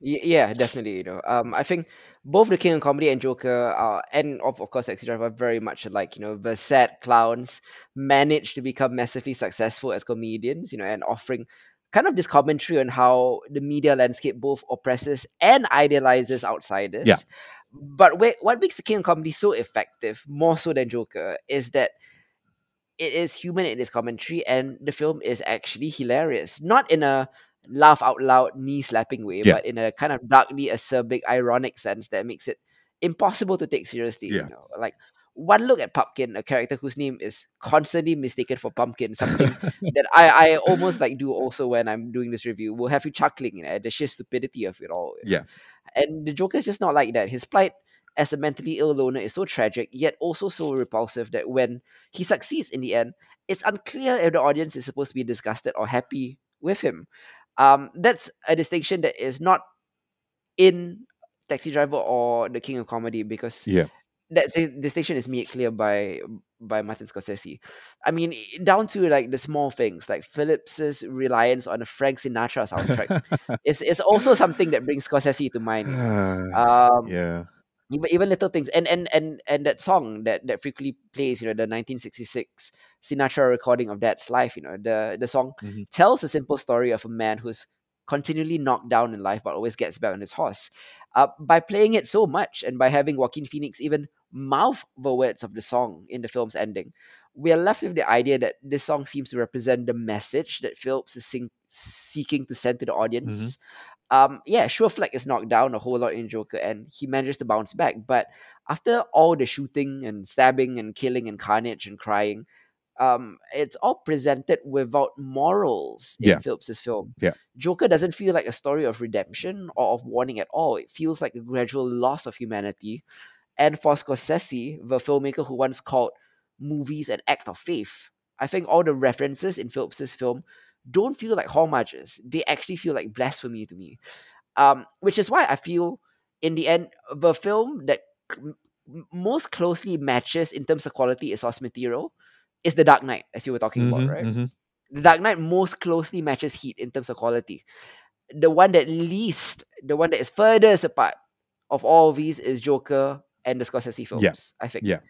Y- yeah, definitely. You know, um, I think both the King of Comedy and Joker, are, and of, of course Taxi Driver, are very much like You know, the sad clowns manage to become massively successful as comedians. You know, and offering kind of this commentary on how the media landscape both oppresses and idealizes outsiders. Yeah. But what makes the King of Comedy so effective, more so than Joker, is that it is human in its commentary, and the film is actually hilarious. Not in a laugh out loud, knee slapping way, Yeah. but in a kind of darkly acerbic, ironic sense that makes it impossible to take seriously. You Yeah. know, like one look at Pupkin, a character whose name is constantly mistaken for Pumpkin, something that I, I almost like do also when I'm doing this review, will have you chuckling you know, at the sheer stupidity of it all. Yeah. And the Joker is just not like that. His plight as a mentally ill loner is so tragic, yet also so repulsive that when he succeeds in the end, it's unclear if the audience is supposed to be disgusted or happy with him. Um, that's a distinction that is not in Taxi Driver or The King of Comedy because Yeah. That distinction is made clear by by Martin Scorsese. I mean, down to like the small things, like Phillips's reliance on a Frank Sinatra soundtrack is is also something that brings Scorsese to mind. Um, yeah. even even little things and and and and that song that that frequently plays you know the 1966 sinatra recording of That's Life you know the the song Mhm. tells a simple story of a man who's continually knocked down in life but always gets back on his horse uh, by playing it so much and by having joaquin phoenix even mouth the words of the song in the film's ending we are left with the idea that this song seems to represent the message that phillips is sing- seeking to send to the audience um, yeah, sure, Fleck is knocked down a whole lot in Joker, and he manages to bounce back. But after all the shooting and stabbing and killing and carnage and crying, um, it's all presented without morals in Yeah. Phillips's film. Yeah. Joker doesn't feel like a story of redemption or of warning at all. It feels like a gradual loss of humanity. And for Scorsese, the filmmaker who once called movies an act of faith, I think all the references in Phillips's film don't feel like homages. They actually feel like blasphemy to me um, which is why I feel in the end the film that most closely matches in terms of quality is source material is the Dark Knight, as you were talking about, Mhm, right? mhm. The Dark Knight most closely matches Heat in terms of quality. The one that least, the one that is furthest apart of all of these is Joker and the Scorsese films. Yeah, I think. yeah.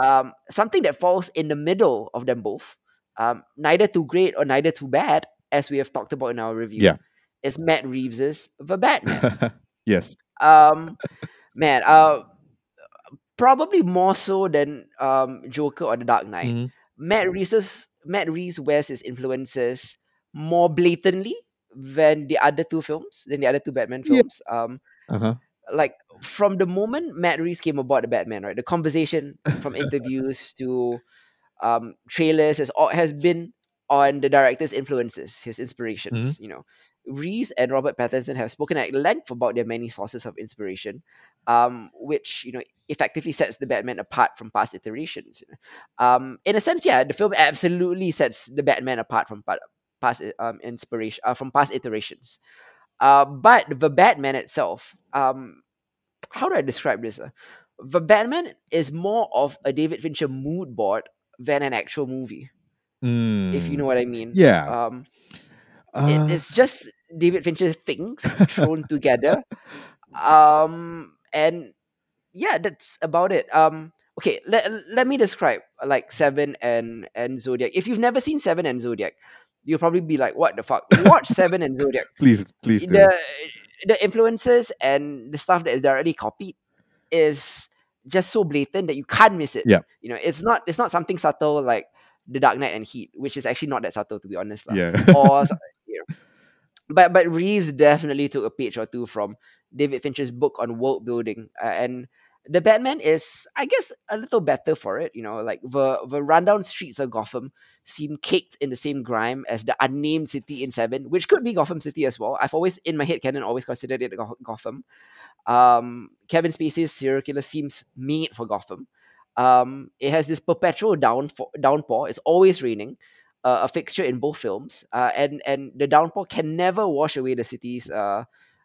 Um, something that falls in the middle of them both, um, neither too great or neither too bad, as we have talked about in our review, Yeah. is Matt Reeves's The Batman. yes. um, man, uh, probably more so than um Joker or The Dark Knight. Mhm. Matt Reeves Matt Reeves wears his influences more blatantly than the other two films, than the other two Batman Yeah. films. Um, Uh-huh. like from the moment Matt Reeves came aboard the Batman, right? The conversation from interviews to um trailers has all has been on the director's influences, his inspirations. You know, Reeves and Robert Pattinson have spoken at length about their many sources of inspiration, um, which you know effectively sets the Batman apart from past iterations. you know. Um, in a sense, yeah, the film absolutely sets the Batman apart from past um inspiration uh, from past iterations. Uh, but the Batman itself, um, how do I describe this? uh? The Batman is more of a David Fincher mood board than an actual movie, if you know Mm. what I mean. Yeah. Um, Uh, it, it's just David Fincher things thrown together. Um, and yeah, that's about it. Um, okay, let, let me describe like Seven and and Zodiac. If you've never seen Seven and Zodiac, you'll probably be like, "What the fuck?" Watch Seven and Zodiac. please, please do. The influences and the stuff that is directly copied is just so blatant that you can't miss it. Yeah. You know, it's not it's not something subtle like The Dark Knight and Heat, which is actually not that subtle to be honest. lah yeah. or you know. but but Reeves definitely took a page or two from David Fincher's book on world building, uh, and the Batman is, I guess, a little better for it. You know, like the the rundown streets of Gotham seem caked in the same grime as the unnamed city in Seven, which could be Gotham City as well. I've always, in my head canon, always considered it Gotham. Um, Kevin Spacey's serial killer seems made for Gotham. Um, it has this perpetual downfall, downpour. It's always raining uh, a fixture in both films, uh, and and the downpour can never wash away the city's uh,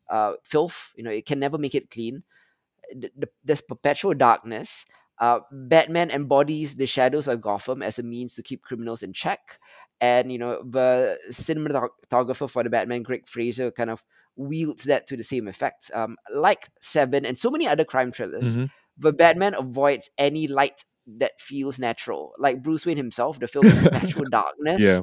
uh, filth. You know, it can never make it clean. The, there's perpetual darkness. Uh, Batman embodies the shadows of Gotham as a means to keep criminals in check, and you know the cinematographer for the Batman, Greig Fraser, kind of wields that to the same effect. Um, like Seven and so many other crime thrillers, Mhm. the Batman avoids any light that feels natural. Like Bruce Wayne himself, the film's natural darkness Yeah.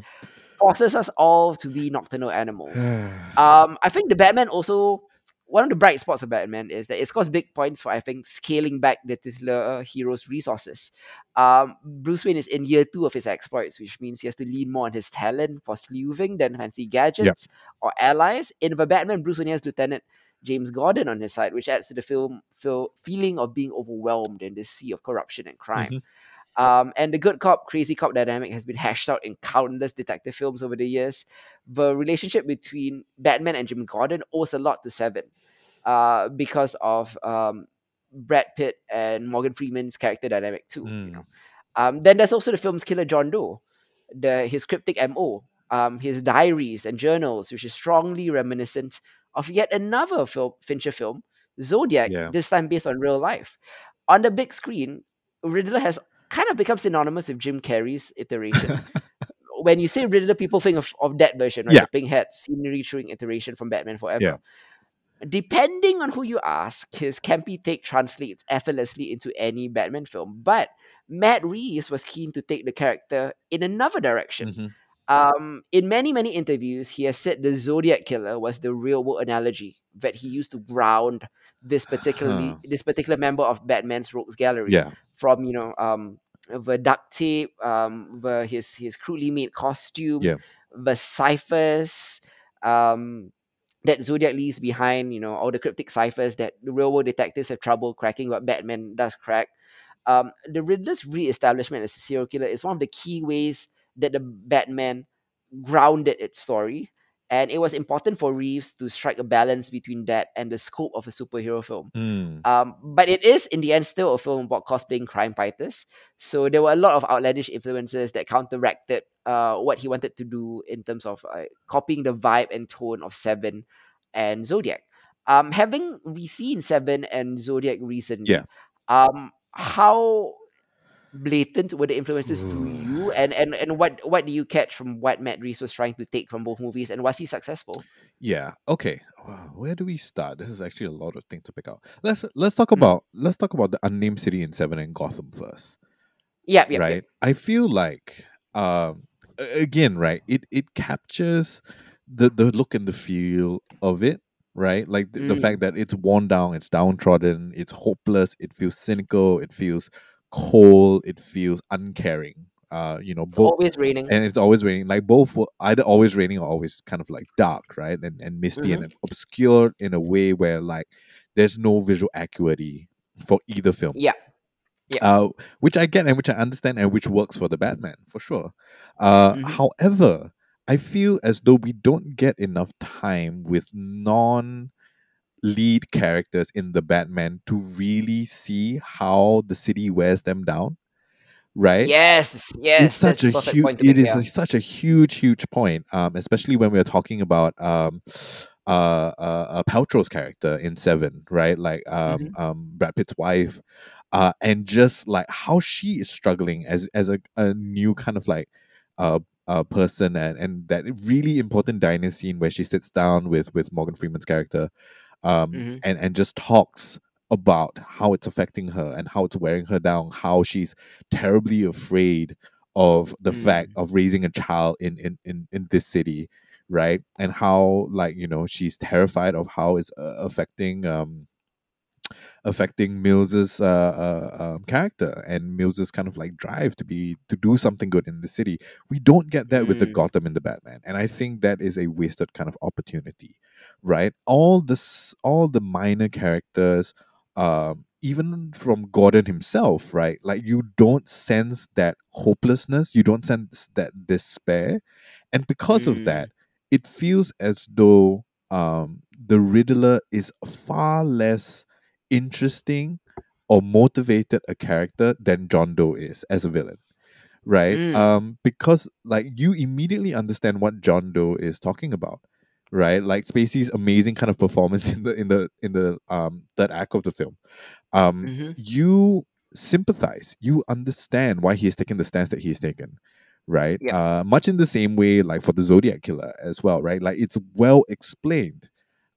forces us all to be nocturnal animals. Um, I think the Batman also one of the bright spots of Batman is that it scores big points for I think scaling back the titular hero's resources. Um, Bruce Wayne is in year two of his exploits, which means he has to lean more on his talent for sleuthing than fancy gadgets or allies. In the Batman, Bruce Wayne has Lieutenant James Gordon on his side, which adds to the film feel, feeling of being overwhelmed in this sea of corruption and crime. Mhm. Um, and the good cop, crazy cop dynamic has been hashed out in countless detective films over the years. The relationship between Batman and Jim Gordon owes a lot to Seven, uh, because of um, Brad Pitt and Morgan Freeman's character dynamic too. You Mm. know, um, then there's also the film's killer John Doe, the his cryptic MO, um, his diaries and journals, which is strongly reminiscent of yet another film, Fincher film, Zodiac, Yeah. this time based on real life. On the big screen, Riddler has kind of become synonymous with Jim Carrey's iteration. when you say Riddler, people think of, of that version, right? Yeah. The pink hat, scenery chewing iteration from Batman Forever. Yeah. Depending on who you ask, his campy take translates effortlessly into any Batman film. But Matt Reeves was keen to take the character in another direction. Mhm. Um, in many, many interviews, he has said the Zodiac killer was the real world analogy that he used to ground this particularly Huh. this particular member of Batman's rogues gallery Yeah. from you know um the duct tape, um the his his crudely made costume, Yeah. the ciphers, um that Zodiac leaves behind, you know, all the cryptic ciphers that the real world detectives have trouble cracking, but Batman does crack. Um, the Riddler's re-establishment as a serial killer is one of the key ways that the Batman grounded its story, and it was important for Reeves to strike a balance between that and the scope of a superhero film. Mm. Um, but it is in the end still a film about cosplaying crime fighters. So there were a lot of outlandish influences that counteracted uh, what he wanted to do in terms of uh, copying the vibe and tone of Seven and Zodiac. Um, having re-seen Seven and Zodiac recently, Yeah. um, how blatant were the influences to you and and and what what do you catch from what matt reeves was trying to take from both movies and was he successful Yeah. Okay. Wow, Where do we start? This is actually a lot of things to pick out. Let's let's talk Mm. about let's talk about the unnamed city in Seven and Gotham first. yep yep, right? yep. I feel like um again, right? It it captures the the look and the feel of it, right? Like the, the Mm. fact that it's worn down, it's downtrodden, it's hopeless, it feels cynical, it feels cold, it feels uncaring. Uh, you know, it's both always raining and it's always raining. Like both were either always raining or always kind of like dark, right? And and misty Mhm. and obscured in a way where like there's no visual acuity for either film. yeah Yeah. Uh, which I get and which I understand and which works for the Batman for sure. Uh, Mhm. However, I feel as though we don't get enough time with non lead characters in the Batman to really see how the city wears them down. Right? yes yes it's such a huge it is a, such a huge huge point um especially when we're talking about um uh uh, uh Paltrow's character in Seven right like um Mhm. um Brad Pitt's wife uh and just like how she is struggling as as a, a new kind of like uh uh person and and that really important diner scene where she sits down with with Morgan Freeman's character um Mhm. and and just talks about how it's affecting her and how it's wearing her down how she's terribly afraid of the fact Mm. of raising a child in, in in in this city right and how like you know she's terrified of how it's uh, affecting um affecting Mills's uh, uh, um, character and Mills's kind of like drive to be to do something good in the city. We don't get that with the Mm. Gotham in the Batman, and I think that is a wasted kind of opportunity, right? All this, all the minor characters, um, even from Gordon himself, right? Like you don't sense that hopelessness, you don't sense that despair, and because of Mm. that, it feels as though um, the Riddler is far less interesting or motivated a character than John Doe is as a villain. Right? Mm. Um, because like you immediately understand what John Doe is talking about. Right? Like Spacey's amazing kind of performance in the in the in the um third act of the film. Um Mhm. you sympathize, you understand why he's taking the stance that he he's taken. Right? Yep. Uh much in the same way like for the Zodiac killer as well, right? Like it's well explained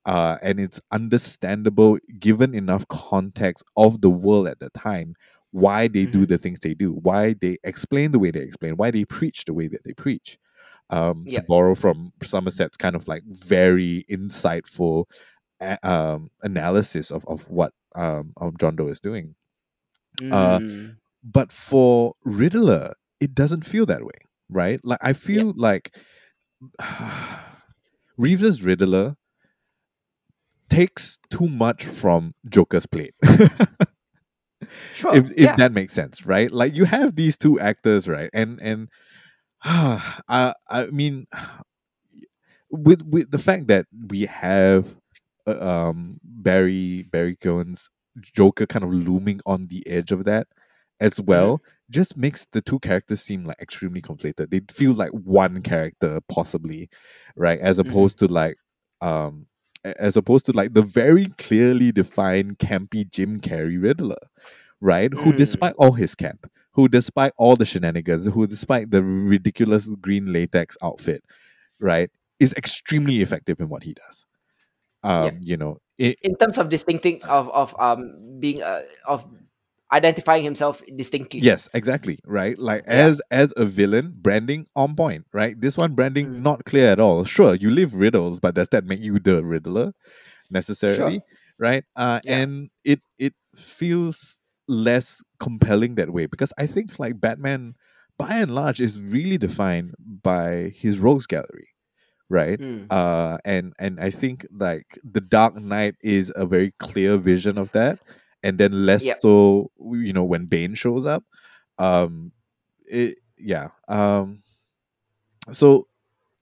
uh, and it's understandable given enough context of the world at the time why they do Mhm. the things they do why they explain the way they explain why they preach the way that they preach. Um, to borrow from somerset's kind of like very insightful um, analysis of, of what um, um, john doe is doing. Uh, Mm. but for riddler it doesn't feel that way right? Like i feel like reeves's riddler takes too much from Joker's plate. Sure. if if yeah. that makes sense, right? Like you have these two actors, right? And and I I mean with with the fact that we have uh, um Barry Barry Keoghan's Joker kind of looming on the edge of that as well just makes the two characters seem like extremely conflated. They feel like one character possibly, right? As Mhm. opposed to like um as opposed to like the very clearly defined campy Jim Carrey Riddler, right? Who Mm. despite all his camp, who despite all the shenanigans, who despite the ridiculous green latex outfit, right, is extremely effective in what he does. Um, Yep. you know, it, in terms of distincting of of um being uh, of identifying himself distinctly. Yes, exactly. Right. Like Yeah. as as a villain, branding on point. Right. This one branding Mm. not clear at all. Sure, you leave riddles, but does that make you the Riddler necessarily? Right. Uh, Yeah. and it it feels less compelling that way because I think like Batman, by and large, is really defined by his rogues gallery. Right. Mm. Uh, and and I think like the Dark Knight is a very clear vision of that, and then less Yep. so you know when Bane shows up. Um, it yeah. Um, so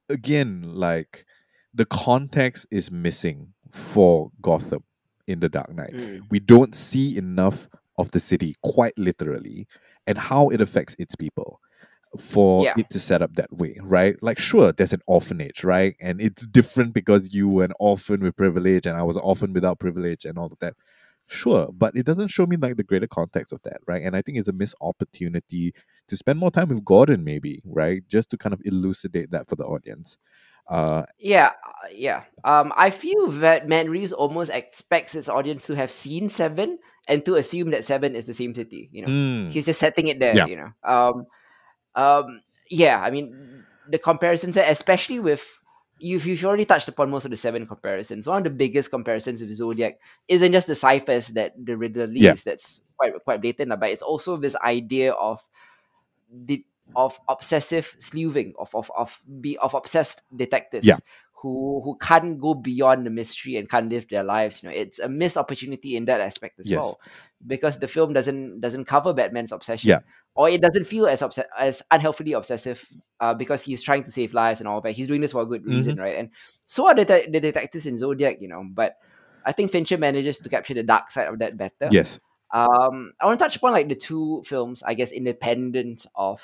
again, like the context is missing for Gotham in the Dark Knight. Mm. We don't see enough of the city, quite literally, and how it affects its people for Yeah. it to set up that way, right? Like, sure, there's an orphanage, right? And it's different because you were an orphan with privilege and I was an orphan without privilege and all of that. Sure, but it doesn't show me like the greater context of that, right? And I think it's a missed opportunity to spend more time with Gordon, maybe, right? Just to kind of elucidate that for the audience. Uh, Yeah, uh, yeah. Um, I feel that Matt Reeves almost expects its audience to have seen Seven and to assume that Seven is the same city. You know, mm, he's just setting it there. Yeah. You know, um, um, yeah. I mean, the comparisons, especially with you've you've already touched upon most of the Seven comparisons. One of the biggest comparisons with Zodiac isn't just the ciphers that the Riddler leaves. Yeah. That's quite quite blatant, but it's also this idea of the of obsessive sleuthing of of of be of obsessed detectives Yeah. Who who can't go beyond the mystery and can't live their lives. You know, it's a missed opportunity in that aspect as Yes. well, because the film doesn't doesn't cover Batman's obsession, Yeah. or it doesn't feel as obs- as unhealthily obsessive, uh, because he's trying to save lives and all that. He's doing this for a good reason, Mm-hmm. right? And so are the, de- the detectives in Zodiac, you know. But I think Fincher manages to capture the dark side of that better. yes. Um, I want to touch upon like the two films, I guess, independent of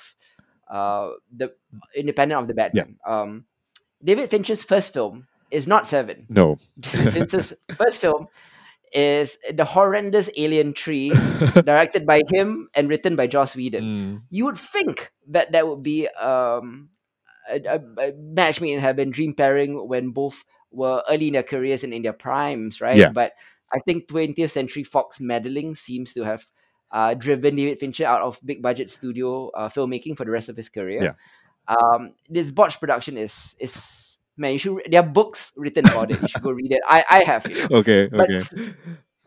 uh the independent of the Batman. Um, David Fincher's first film is not Seven. No. David Fincher's first film is the horrendous Alien 3, directed by him and written by Joss Whedon. Mm, You would think that that would be um a, a, a match made in heaven, dream pairing when both were early in their careers and in their primes, right? Yeah. But I think 20th Century Fox meddling seems to have uh, driven David Fincher out of big budget studio uh, filmmaking for the rest of his career. Yeah. Um, this botched production is is man, you should there are books written about it. You should go read it. I I have know. okay. But Okay.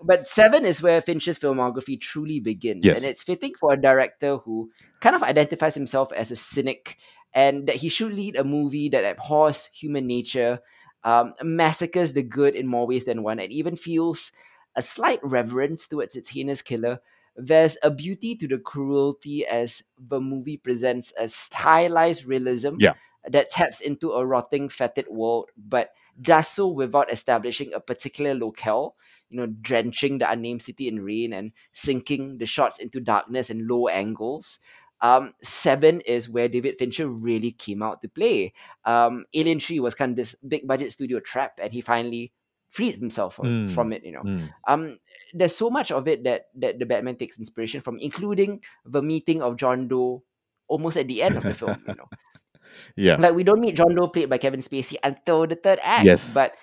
but Seven is where Fincher's filmography truly begins, Yes. and it's fitting for a director who kind of identifies himself as a cynic, and that he should lead a movie that abhors human nature, um, massacres the good in more ways than one, and even feels a slight reverence towards its heinous killer. There's a beauty to the cruelty as the movie presents a stylized realism Yeah. that taps into a rotting, fetid world, but does so without establishing a particular locale you know, drenching the unnamed city in rain and sinking the shots into darkness and low angles. Um, Seven is where David Fincher really came out to play. Um, Alien 3 was kind of this big budget studio trap, and he finally freed himself from, Mm, from it. You know, mm. um, there's so much of it that that the Batman takes inspiration from, including the meeting of John Doe almost at the end of the film. You know, Yeah. like we don't meet John Doe played by Kevin Spacey until the third act. Yes. But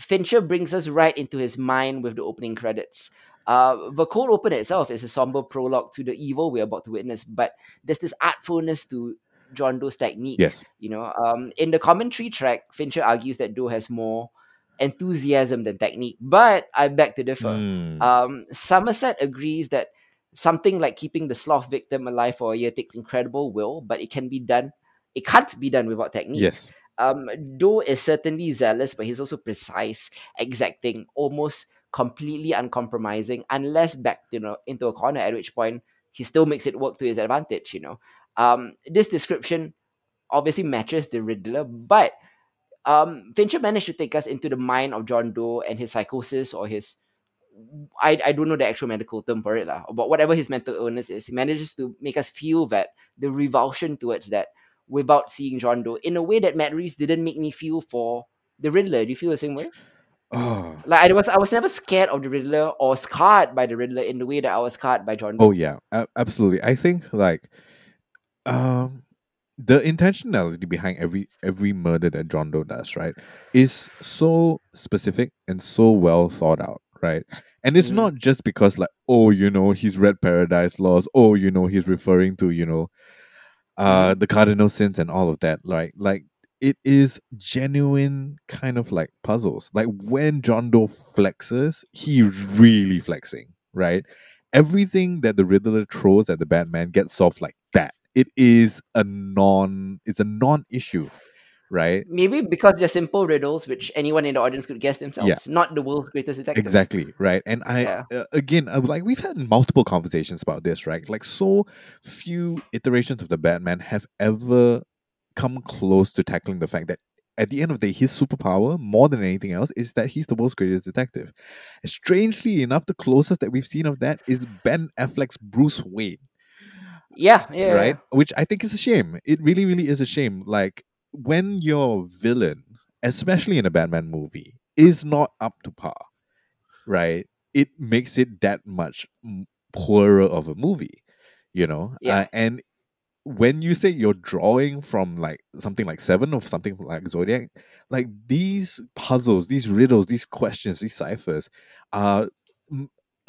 Fincher brings us right into his mind with the opening credits. Uh, the cold open itself is a somber prologue to the evil we're about to witness, but there's this artfulness to John Doe's technique. Yes. You know, um, in the commentary track, Fincher argues that Doe has more enthusiasm than technique, but I beg to differ. Mm, Um, Somerset agrees that something like keeping the sloth victim alive for a year takes incredible will, but it can be done. It can't be done without technique. yes. Um, Doe is certainly zealous, but he's also precise, exacting, almost completely uncompromising, unless backed you know into a corner, at which point he still makes it work to his advantage. You know, um, this description obviously matches the Riddler, but um, Fincher managed to take us into the mind of John Doe and his psychosis or his I, I don't know the actual medical term for it lah, but whatever his mental illness is, he manages to make us feel that the revulsion towards that without seeing John Doe in a way that Matt Reeves didn't make me feel for the Riddler. Do you feel the same way? Oh. Like I was I was never scared of the Riddler or scarred by the Riddler in the way that I was scarred by John Doe. Oh yeah, absolutely. I think like um the intentionality behind every every murder that John Doe does, right, is so specific and so well thought out, right? And it's Mhm. not just because like, oh, you know, he's read Paradise Lost, oh, you know, he's referring to, you know, uh the cardinal sins and all of that. Like like it is genuine kind of like puzzles. Like when John Doe flexes, he's really flexing, right? Everything that the Riddler throws at the Batman gets solved like that. It is a non it's a non-issue, right? Maybe because they're simple riddles which anyone in the audience could guess themselves, not the world's greatest detective. Exactly, right? And I Yeah. uh, again, I, like we've had multiple conversations about this, right? Like so few iterations of the Batman have ever come close to tackling the fact that at the end of the day, his superpower, more than anything else, is that he's the world's greatest detective. And strangely enough, the closest that we've seen of that is Ben Affleck's Bruce Wayne, Yeah, yeah, yeah, right? Which I think is a shame. It really, really is a shame. Like when your villain, especially in a Batman movie, is not up to par, right? it makes it that much poorer of a movie you know Yeah. uh, and when you say you're drawing from like something like seven or something like zodiac like these puzzles these riddles these questions these ciphers are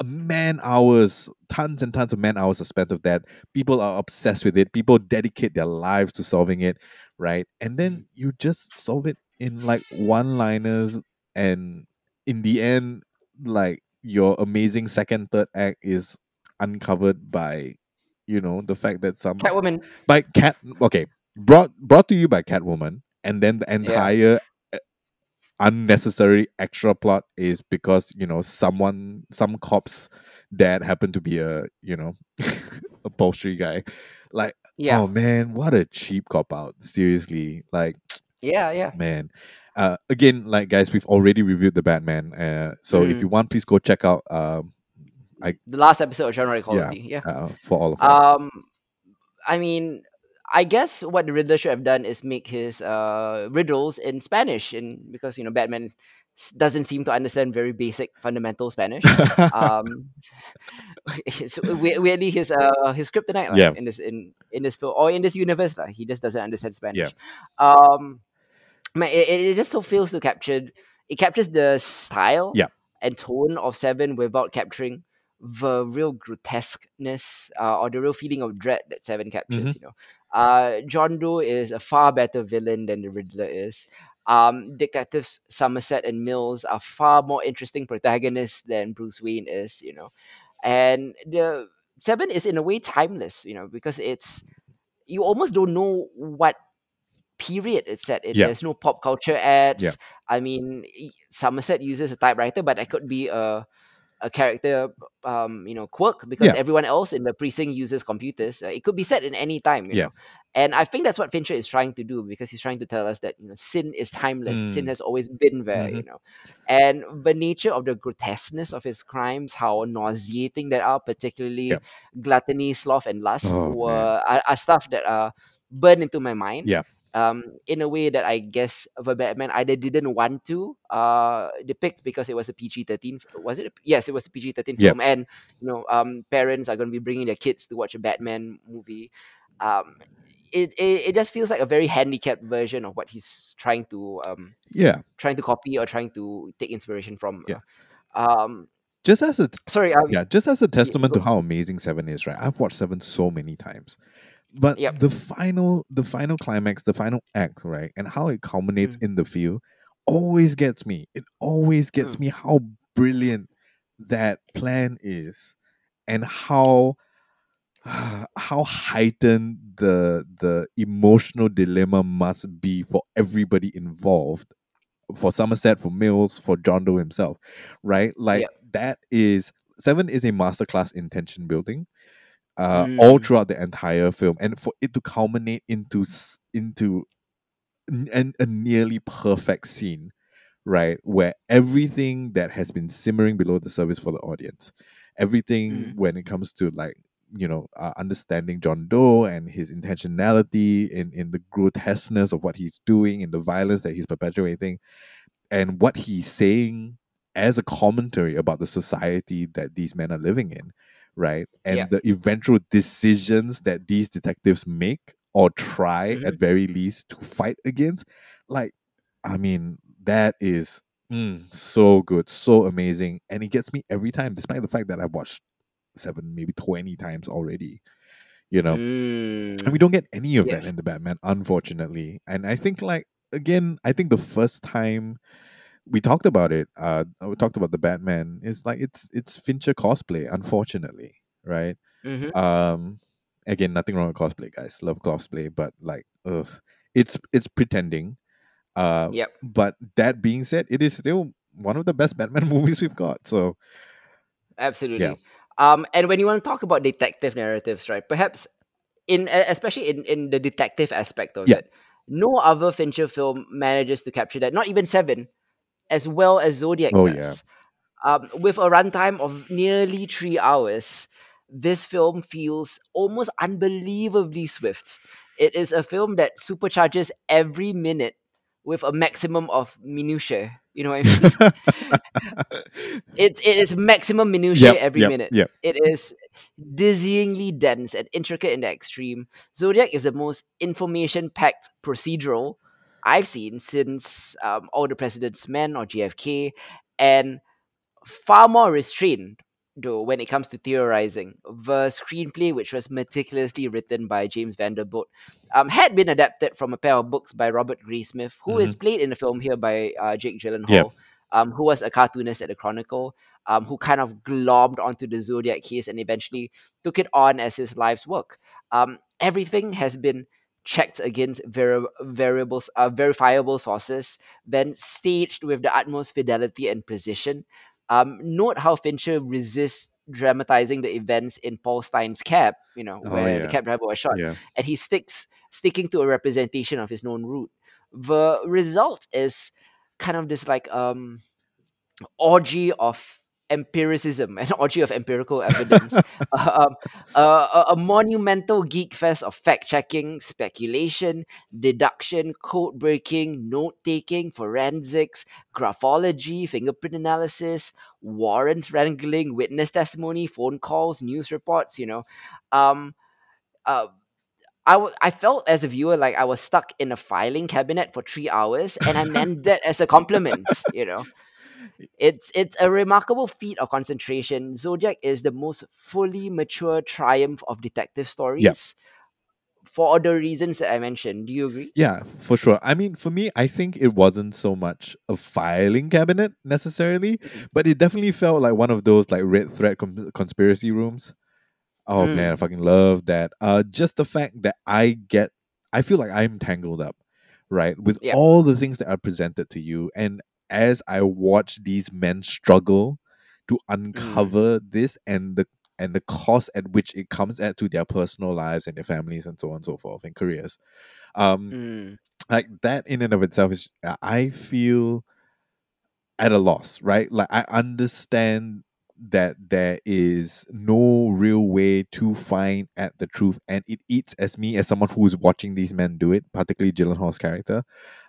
man hours tons and tons of man hours are spent of that people are obsessed with it people dedicate their lives to solving it right and then Mhm. you just solve it in like one liners and in the end like your amazing second third act is uncovered by you know the fact that some Catwoman. by cat okay brought brought to you by catwoman and then the entire uh, unnecessary extra plot is because you know someone some cops dad happened to be a you know upholstery guy like Yeah. oh man what a cheap cop out seriously like Yeah. Yeah. man uh again like guys we've already reviewed the batman uh so if Mhm. you want please go check out um I- the last episode of genre equality. Yeah. uh, for all of us Um, I mean, I guess what the Riddler should have done is make his uh riddles in Spanish, and because you know Batman doesn't seem to understand very basic fundamental Spanish. um, weirdly his uh his kryptonite lah, Yeah. in this in in this film or in this universe lah, he just doesn't understand Spanish. Yeah. Um, man, it, it just so fails to capture it captures the style Yeah. and tone of Seven without capturing the real grotesqueness uh, or the real feeling of dread that Seven captures. Mhm. You know, uh, John Doe is a far better villain than the Riddler is. Um, detectives Somerset and Mills are far more interesting protagonists than Bruce Wayne is. You know, and the Seven is in a way timeless. You know, because it's you almost don't know what period it's set in. Yeah. There's no pop culture ads. Yeah. I mean, Somerset uses a typewriter, but that could be a a character, um, you know, quirk because Yeah. everyone else in the precinct uses computers. Uh, it could be set in any time, you Yeah. know. And I think that's what Fincher is trying to do because he's trying to tell us that you know sin is timeless. Sin Mm. has always been there, you know. And the nature of the grotesqueness of his crimes, how nauseating they are, particularly Yeah. gluttony, sloth, and lust, Oh, were are, are stuff that are burned into my mind Yeah. Um, in a way that I guess the Batman either didn't want to uh, depict because it was a PG thirteen. Was it? A, yes, it was a PG thirteen Yep. film, and you know, um, parents are going to be bringing their kids to watch a Batman movie. Um, it, it it just feels like a very handicapped version of what he's trying to um yeah trying to copy or trying to take inspiration from. Yeah. Um, just as a sorry. Um, yeah just as a testament to how amazing seven is right i've watched seven so many times but Yep. the final the final climax the final act right and how it culminates Mm. in the field always gets me it always gets Mm. me how brilliant that plan is and how how heightened the the emotional dilemma must be for everybody involved for Somerset, for Mills, for John Doe himself, right? Like Yep. that is Seven is a masterclass in tension building, uh, all Mm. throughout the entire film, and for it to culminate into into an, a nearly perfect scene, right, where everything that has been simmering below the surface for the audience, everything Mhm. when it comes to like you know uh, understanding John Doe and his intentionality in in the grotesqueness of what he's doing in the violence that he's perpetuating and what he's saying as a commentary about the society that these men are living in right and the eventual decisions that these detectives make or try at Mhm. very least to fight against like i mean that is mm, so good so amazing and it gets me every time despite the fact that i've watched seven maybe 20 times already you know and we Mm. don't get any of that in the Batman, unfortunately. And I think, like, again, I think the first time we talked about it, uh, we talked about the Batman, It's like it's it's Fincher cosplay, unfortunately, right? Mhm. Um, again, nothing wrong with cosplay, guys. Love cosplay, but like, ugh, it's it's pretending. Uh, Yep. but that being said, it is still one of the best Batman movies we've got. So Absolutely. Um, and when you want to talk about detective narratives, right? Perhaps in especially in in the detective aspect of Yeah. it, no other Fincher film manages to capture that. Not even Seven, as well as Zodiac Oh, does. yeah. Um, with a runtime of nearly three hours, this film feels almost unbelievably swift. It is a film that supercharges every minute with a maximum of minutiae. You know what I mean? It's it is maximum minutiae yep, every yep, minute. yep. It is dizzyingly dense and intricate in the extreme. Zodiac is the most information-packed procedural I've seen since um, All the President's Men or JFK, and far more restrained though when it comes to theorizing. The screenplay, which was meticulously written by James Vanderbilt, um, had been adapted from a pair of books by Robert Graysmith, who is Mhm. played in the film here by uh, Jake Gyllenhaal, Yep. um, who was a cartoonist at the Chronicle, um, who kind of glommed onto the Zodiac case and eventually took it on as his life's work. Um, everything has been checked against vari- variables, uh, verifiable sources, then staged with the utmost fidelity and precision. Um, note how Fincher resists dramatizing the events in Paul Stine's Cab, you know, Oh, where the cab driver was shot, Yeah. and he sticks sticking to a representation of his known route. The result is kind of this like um orgy of empiricism, an orgy of empirical evidence, um, uh, a, a monumental geek fest of fact checking, speculation, deduction, code breaking, note taking, forensics, graphology, fingerprint analysis, warrants wrangling, witness testimony, phone calls, news reports. You know, um, uh, I wa- I felt as a viewer like I was stuck in a filing cabinet for three hours, and I meant that as a compliment. You know, it's it's a remarkable feat of concentration. Zodiac is the most fully mature triumph of detective stories. For all the reasons that I mentioned, do you agree? Yeah, for sure. I mean, for me, I think it wasn't so much a filing cabinet necessarily, Mhm. but it definitely felt like one of those like red thread com- conspiracy rooms. Oh man, I Mm, fucking love that. Uh, just the fact that I get, I feel like I'm tangled up, right, with all the things that are presented to you, and as I watch these men struggle to Mm, uncover this and the and the cost at which it comes at to their personal lives and their families and so on and so forth and careers. Um, mm, like that in and of itself is I feel at a loss, right? Like I understand that there is no real way to find at the truth, and it eats as me as someone who's watching these men do it, particularly Gyllenhaal's character.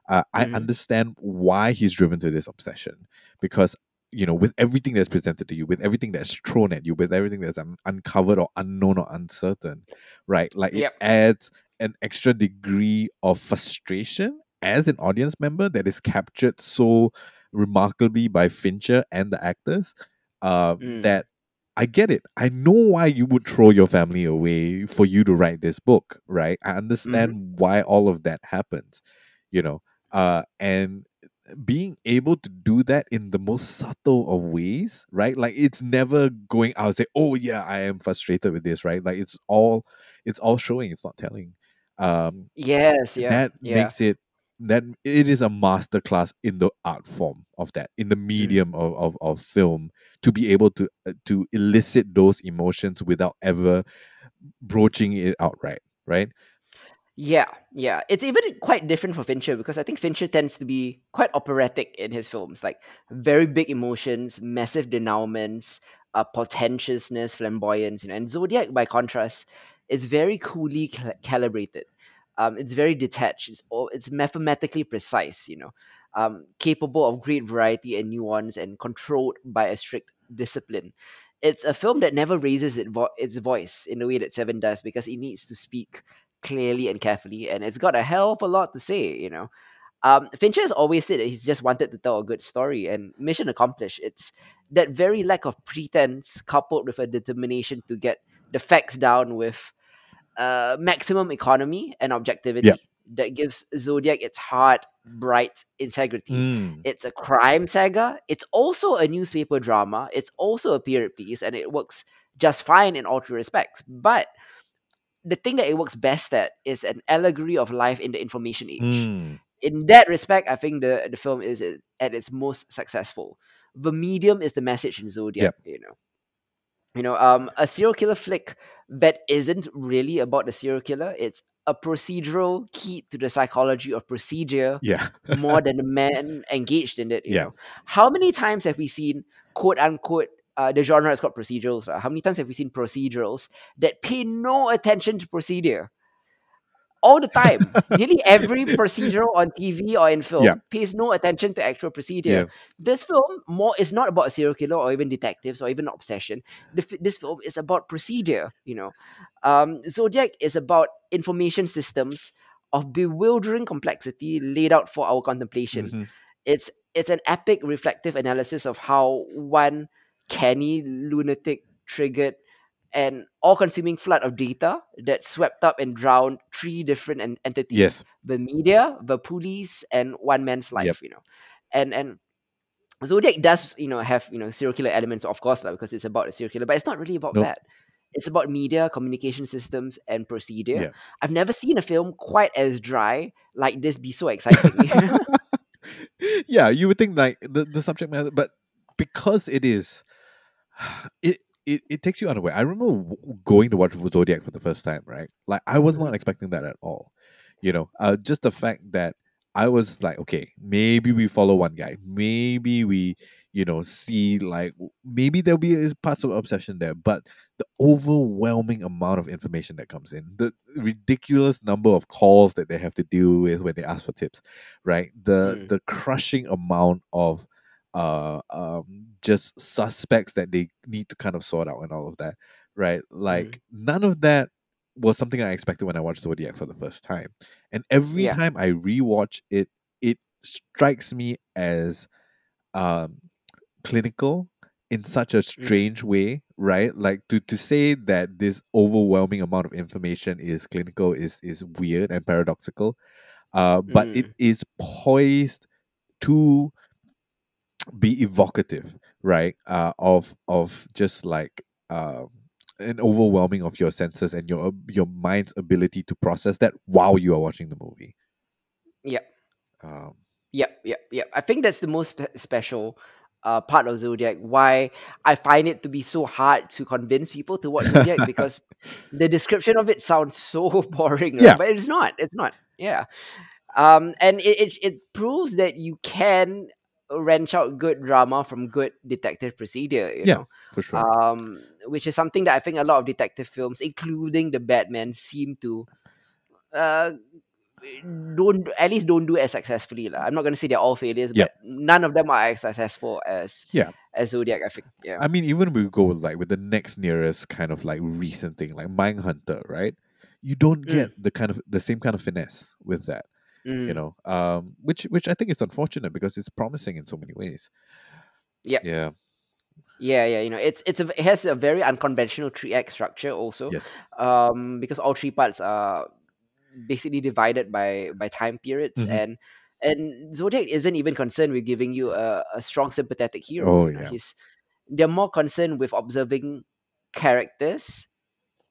Uh, I mhm, understand why he's driven to this obsession because you know with everything that's presented to you, with everything that's thrown at you, with everything that's un- uncovered or unknown or uncertain, right? Like it Yep. adds an extra degree of frustration as an audience member that is captured so remarkably by Fincher and the actors uh, Mm, that I get it. I know why you would throw your family away for you to write this book, right? I mhm, understand why all of that happens, you know. Uh, and being able to do that in the most subtle of ways, right? Like it's never going out and say, "Oh yeah, I am frustrated with this," right? Like it's all, it's all showing. It's not telling. Um, Yes. Yeah. that Yeah. makes it that it is a masterclass in the art form of that in the Mm. medium of, of, of film to be able to uh, to elicit those emotions without ever broaching it outright right Yeah, yeah. It's even quite different for Fincher because I think Fincher tends to be quite operatic in his films, like very big emotions, massive denouements, uh, portentousness, flamboyance, you know. And Zodiac, by contrast, is very coolly cal- calibrated. Um, it's very detached. It's all, it's mathematically precise, you know, um, capable of great variety and nuance, and controlled by a strict discipline. It's a film that never raises it vo- its voice in the way that Seven does because it needs to speak clearly and carefully, and it's got a hell of a lot to say, you know. Um, Fincher has always said that he's just wanted to tell a good story, and mission accomplished. It's that very lack of pretense coupled with a determination to get the facts down with uh, maximum economy and objectivity that gives Zodiac its hard, bright integrity. mm, It's a crime saga. It's also a newspaper drama. It's also a period piece, and it works just fine in all three respects. But the thing that it works best at is an allegory of life in the information age. mm, In that respect, I think the the film is at at its most successful. The medium is the message in Zodiac, yep you know. You know, um, a serial killer flick that isn't really about the serial killer. It's a procedural key to the psychology of procedure yeah more than the man engaged in it. You yeah know, how many times have we seen quote unquote uh, the genre is called procedurals. right? How many times have we seen procedurals that pay no attention to procedure? All the time. Nearly every procedural on TV or in film Yeah. pays no attention to actual procedure. Yeah. This film more is not about a serial killer or even detectives or even obsession. This film is about procedure. You know, um, Zodiac is about information systems of bewildering complexity laid out for our contemplation. Mhm. It's it's an epic reflective analysis of how one canny lunatic triggered an all-consuming flood of data that swept up and drowned three different en- entities Yes. the media the police and one man's life Yep. you know and and zodiac does you know have you know serial killer elements of course lah, because it's about a serial killer but it's not really about Nope. that it's about media communication systems and procedure Yeah. i've never seen a film quite as dry like this be so exciting yeah, you would think like the, the subject matter, but because it is, it, it it takes you unaware. I remember going to watch Zodiac for the first time, right? Like I was not Mhm. expecting that at all. You know, uh, just the fact that I was like, okay, maybe we follow one guy, maybe we, you know, see like maybe there'll be parts of obsession there, but the overwhelming amount of information that comes in, the ridiculous number of calls that they have to deal with when they ask for tips, right? The Mm. the crushing amount of uh um just suspects that they need to kind of sort out and all of that, right? Like none of that was something I expected when I watched Zodiac for the first time. And every Yeah. time I rewatch it, it strikes me as um clinical in such a strange way, right? Like to to say that this overwhelming amount of information is clinical is is weird and paradoxical. Uh, but it Mm. is poised to be evocative, right? Uh, of of just like um an overwhelming of your senses and your your mind's ability to process that while you are watching the movie. yep Um, Yep, yep, yep. I think that's the most spe- special uh, part of Zodiac. Why I find it to be so hard to convince people to watch Zodiac because the description of it sounds so boring, right? Yeah. but it's not. It's not. Yeah. Um, and it, it it proves that you can wrench out good drama from good detective procedure. You Yeah, know, for sure. um, which is something that I think a lot of detective films, including the Batman, seem to uh don't at least don't do as successfully. lah. I'm not gonna say they're all failures, Yeah. but none of them are as successful as Yeah. as Zodiac, I think. Yeah. I mean, even we go with, like with the next nearest kind of like recent thing, like Mindhunter, right? You don't Mm. get the kind of the same kind of finesse with that, you Mm, know. Um, which which I think is unfortunate because it's promising in so many ways. Yep. Yeah. Yeah, yeah. You know, it's it's a it has a very unconventional three act structure also. Yes. Um, because all three parts are basically divided by by time periods Mhm. and and Zodiac isn't even concerned with giving you a, a strong sympathetic hero. Oh, yeah. He's they're more concerned with observing characters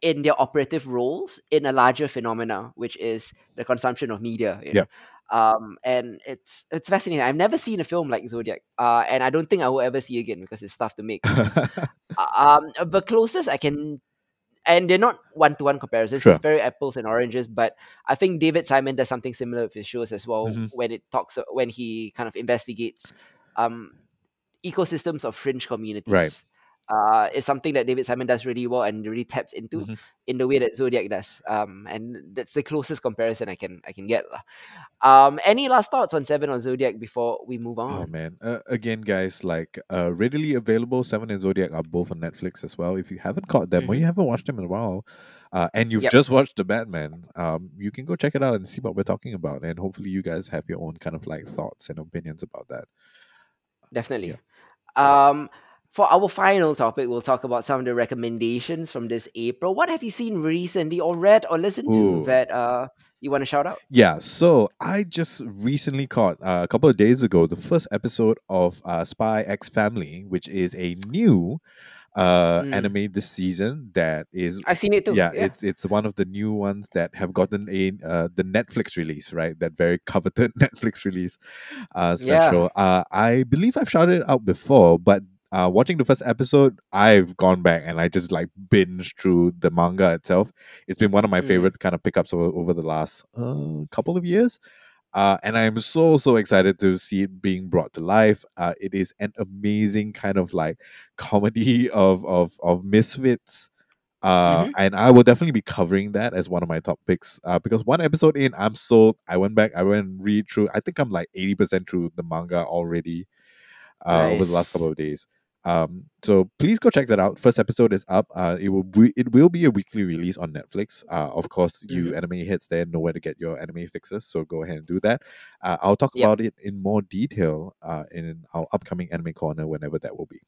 in their operative roles in a larger phenomena, which is the consumption of media. You know? Um, and it's it's fascinating. I've never seen a film like Zodiac, uh, and I don't think I will ever see again because it's tough to make. Uh, um, the closest I can, and they're not one to one comparisons. Sure. It's very apples and oranges. But I think David Simon does something similar with his shows as well Mhm. when it talks when he kind of investigates um, ecosystems of fringe communities. Uh, it's something that David Simon does really well and really taps into Mhm. in the way that Zodiac does. Um, and that's the closest comparison I can I can get. Um, any last thoughts on Seven or Zodiac before we move on? Oh man! Uh, again, guys, like uh, readily available. Seven and Zodiac are both on Netflix as well. If you haven't caught them or Mhm. you haven't watched them in a while, uh, and you've Yep. just watched the Batman, um, you can go check it out and see what we're talking about. And hopefully, you guys have your own kind of like thoughts and opinions about that. Definitely. Um, for our final topic, we'll talk about some of the recommendations from this April. What have you seen recently, or read, or listened to Ooh. that uh, you want to shout out? Yeah, so I just recently caught uh, a couple of days ago the first episode of uh, Spy X Family, which is a new uh, Mm. anime this season that is I've seen it too. yeah, it's it's one of the new ones that have gotten a uh, the Netflix release, right? That very coveted Netflix release uh, Yeah. special. Uh, I believe I've shouted it out before, but uh, watching the first episode, I've gone back and I just like binge through the manga itself. It's been one of my Mm. favorite kind of pickups over, over the last uh, couple of years. Uh, and I'm so so excited to see it being brought to life. Uh, it is an amazing kind of like comedy of of of misfits Uh, Mm-hmm. and I will definitely be covering that as one of my top picks. Uh, because one episode in, I'm sold. I went back, I went and read through. I think I'm like eighty percent through the manga already. Uh, over the last couple of days. Um, so please go check that out. First episode is up. Uh, it will be it will be a weekly release on Netflix. Uh, of course, you Mm-hmm. anime heads there know where to get your anime fixes. So go ahead and do that. Uh, I'll talk Yep. about it in more detail uh, in our upcoming anime corner whenever that will be.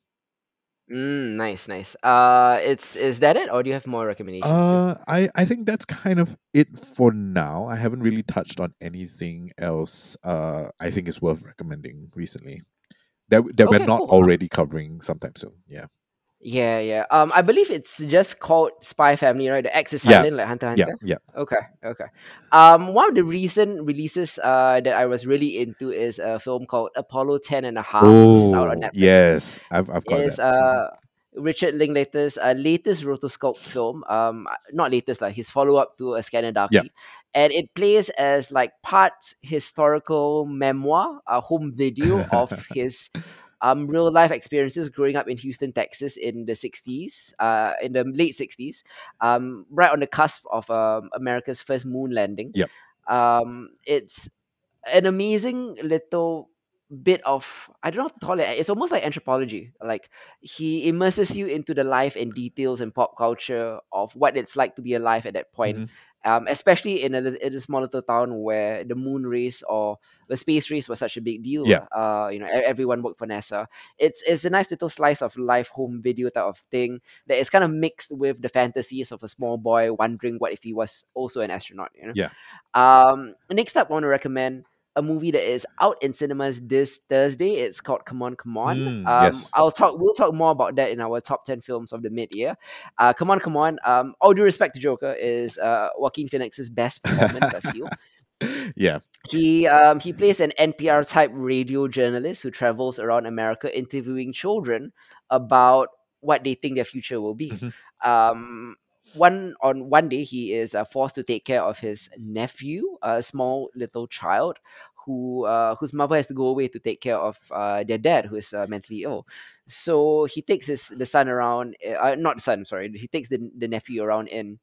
Mm, nice, nice. Uh, it's is that it, or do you have more recommendations? Uh, I I think that's kind of it for now. I haven't really touched on anything else. Uh, I think is worth recommending recently that that we're not cool. Uh, already covering sometime soon. Yeah. yeah, yeah. Um, I believe it's just called Spy Family, right? The X is Yeah. like Hunter x Yeah. Yeah. Okay, okay. Um, one of the recent releases uh that I was really into is a film called Apollo 10 and a half, which is out on Oh Netflix. yes, I've I've got It's that. Mhm. uh Richard Linklater's uh, latest rotoscope film. Um, not latest, like his follow up to A Scanner Yeah. And it plays as like part historical memoir, a home video of his um real life experiences growing up in Houston, Texas, in the '60s, uh, in the late '60s, um, right on the cusp of um, America's first moon landing. Yep. Um, it's an amazing little bit of I don't know how to call it. It's almost like anthropology. Like he immerses you into the life and details and pop culture of what it's like to be alive at that point. Mhm. Um, especially in a, in a small little town where the moon race or the space race was such a big deal. Yeah. Uh, you know, everyone worked for NASA. It's it's a nice little slice of life, home video type of thing that is kind of mixed with the fantasies of a small boy wondering what if he was also an astronaut. You know. Yeah. Um, next up, I want to recommend a movie that is out in cinemas this Thursday. It's called Come On, Come On. Mm, Um, yes. I'll talk. We'll talk more about that in our top ten films of the mid year. Uh, Come On, Come On. Um, all due respect to Joker is uh Joaquin Phoenix's best performance. I feel yeah. he um he plays an NPR type radio journalist who travels around America interviewing children about what they think their future will be. Mhm. Um, one on one day he is uh, forced to take care of his nephew, a small little child who uh, whose mother has to go away to take care of uh, their dad who is uh, mentally ill. So he takes his the son around, uh, not the son, sorry, he takes the, the nephew around in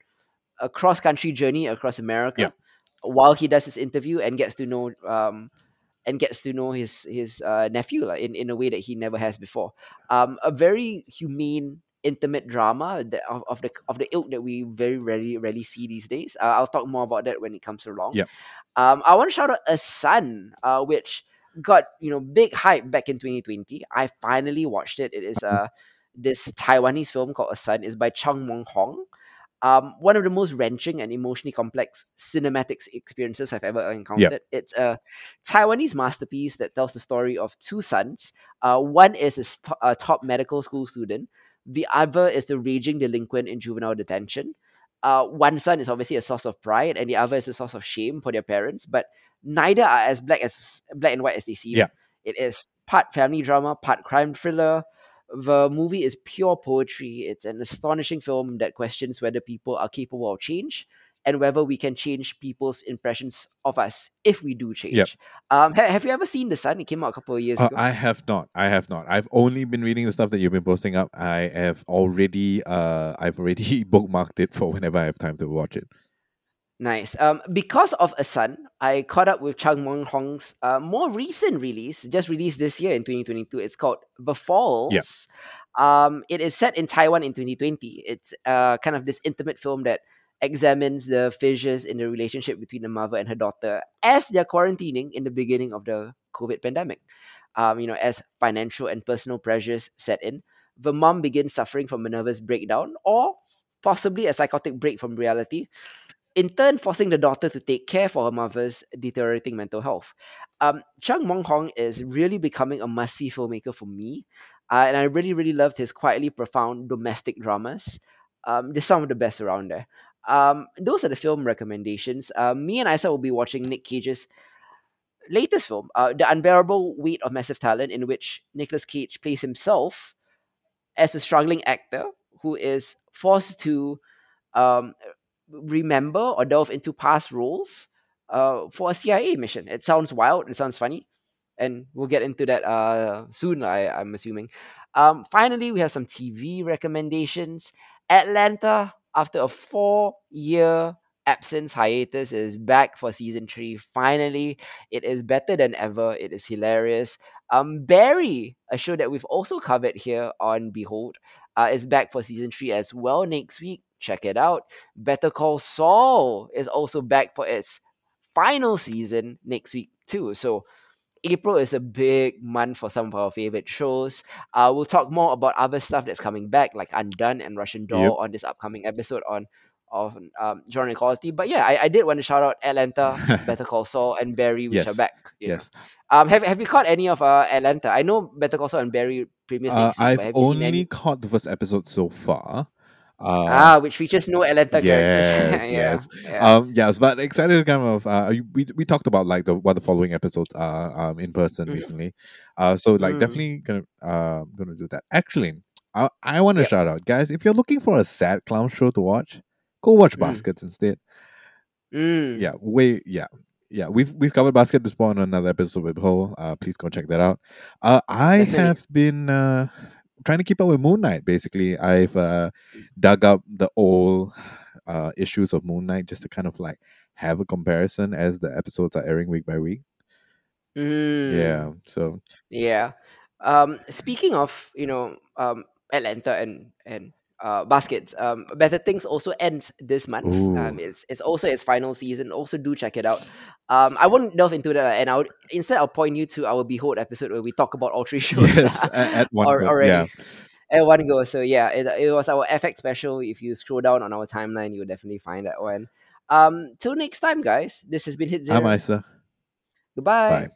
a cross country journey across America while he does his interview and gets to know um and gets to know his his uh, nephew like, in in a way that he never has before. Um, a very humane, intimate drama that of, of the of the ilk that we very rarely rarely see these days. Uh, I'll talk more about that when it comes along. Yep. Um, I want to shout out a Sun, uh, which got you know big hype back in 2020. I finally watched it. It is uh this Taiwanese film called A Sun. is by Chung Mong Hong um, one of the most wrenching and emotionally complex cinematic experiences I've ever encountered. It's a Taiwanese masterpiece that tells the story of two sons. Uh, one is a, st- a top medical school student, the other is the raging delinquent in juvenile detention. Uh, one son is obviously a source of pride, and the other is a source of shame for their parents. But neither are as black as black and white as they seem. Yeah. It is part family drama, part crime thriller, the movie is pure poetry. It's an astonishing film that questions whether people are capable of change and whether we can change people's impressions of us if we do change. Um, ha- have you ever seen The Sun? It came out a couple of years Uh, ago. I have not. I have not. I've only been reading the stuff that you've been posting up. I have already uh I've already bookmarked it for whenever I have time to watch it. Nice. Um, because of a Sun, I caught up with Chung Mong Hong's uh, more recent release, just released this year in 2022. It's called The Falls. Um, it is set in Taiwan in 2020. It's uh, kind of this intimate film that examines the fissures in the relationship between the mother and her daughter as they're quarantining in the beginning of the COVID pandemic. Um, you know, as financial and personal pressures set in, the mom begins suffering from a nervous breakdown or possibly a psychotic break from reality in turn forcing the daughter to take care for her mother's deteriorating mental health. Um, Chung Mong Hong is really becoming a must-see filmmaker for me, uh, and I really, really loved his quietly profound domestic dramas. Um, they're some of the best around there. Um, those are the film recommendations. Uh, me and Isa will be watching Nick Cage's latest film, uh, The Unbearable Weight of Massive Talent, in which Nicolas Cage plays himself as a struggling actor who is forced to um, remember or delve into past roles uh, for a CIA mission. It sounds wild. It sounds funny, and we'll get into that uh, soon. I, I'm assuming. Um, finally, we have some TV recommendations. Atlanta after a four year absence hiatus is back for season three. Finally, it is better than ever. It is hilarious. Um, Barry, a show that we've also covered here on Behold, uh, is back for season three as well next week. Check it out. Better Call Saul is also back for its final season next week too. So April is a big month for some of our favorite shows. Uh, we'll talk more about other stuff that's coming back, like Undone and Russian Doll, Yep. on this upcoming episode on on um, genre equality. But yeah, I, I did want to shout out Atlanta, Better Call Saul, and Barry, which are back. know. yes. Um, have have you caught any of uh, Atlanta? I know Better Call Saul and Barry premieres Uh, I've but have you seen only caught the first episode so far. Uh, Ah, which features no Atlanta yes, characters. yeah, yes. yeah. Um, yes, but excited to kind of uh, we we talked about like the what the following episodes are um in person Mhm. recently. Uh, so like Mm. definitely gonna uh gonna do that. Actually, I I want to Yep. shout out guys if you're looking for a sad clown show to watch, go watch Mm. Baskets instead. Mm. Yeah, way yeah. Yeah, we've we've covered basket before on another episode with Ho. Uh, please go check that out. Uh, I Definitely. have been uh, trying to keep up with Moon Knight. Basically, I've uh, dug up the old uh, issues of Moon Knight just to kind of like have a comparison as the episodes are airing week by week. Mm. Yeah, so Yeah. Um, speaking of, you know, um, Atlanta and and uh, baskets, um, Better Things also ends this month. Um, it's it's also its final season. Also, do check it out. Um, I won't delve into that, and I'll instead I'll point you to our Behold episode where we talk about all three shows. yes, at one Al- go, already. yeah. At one go. So yeah, it, it was our FX special. If you scroll down on our timeline, you'll definitely find that one. Um, till next time, guys. This has been Hit Zero. I'm Isa. Goodbye. Bye.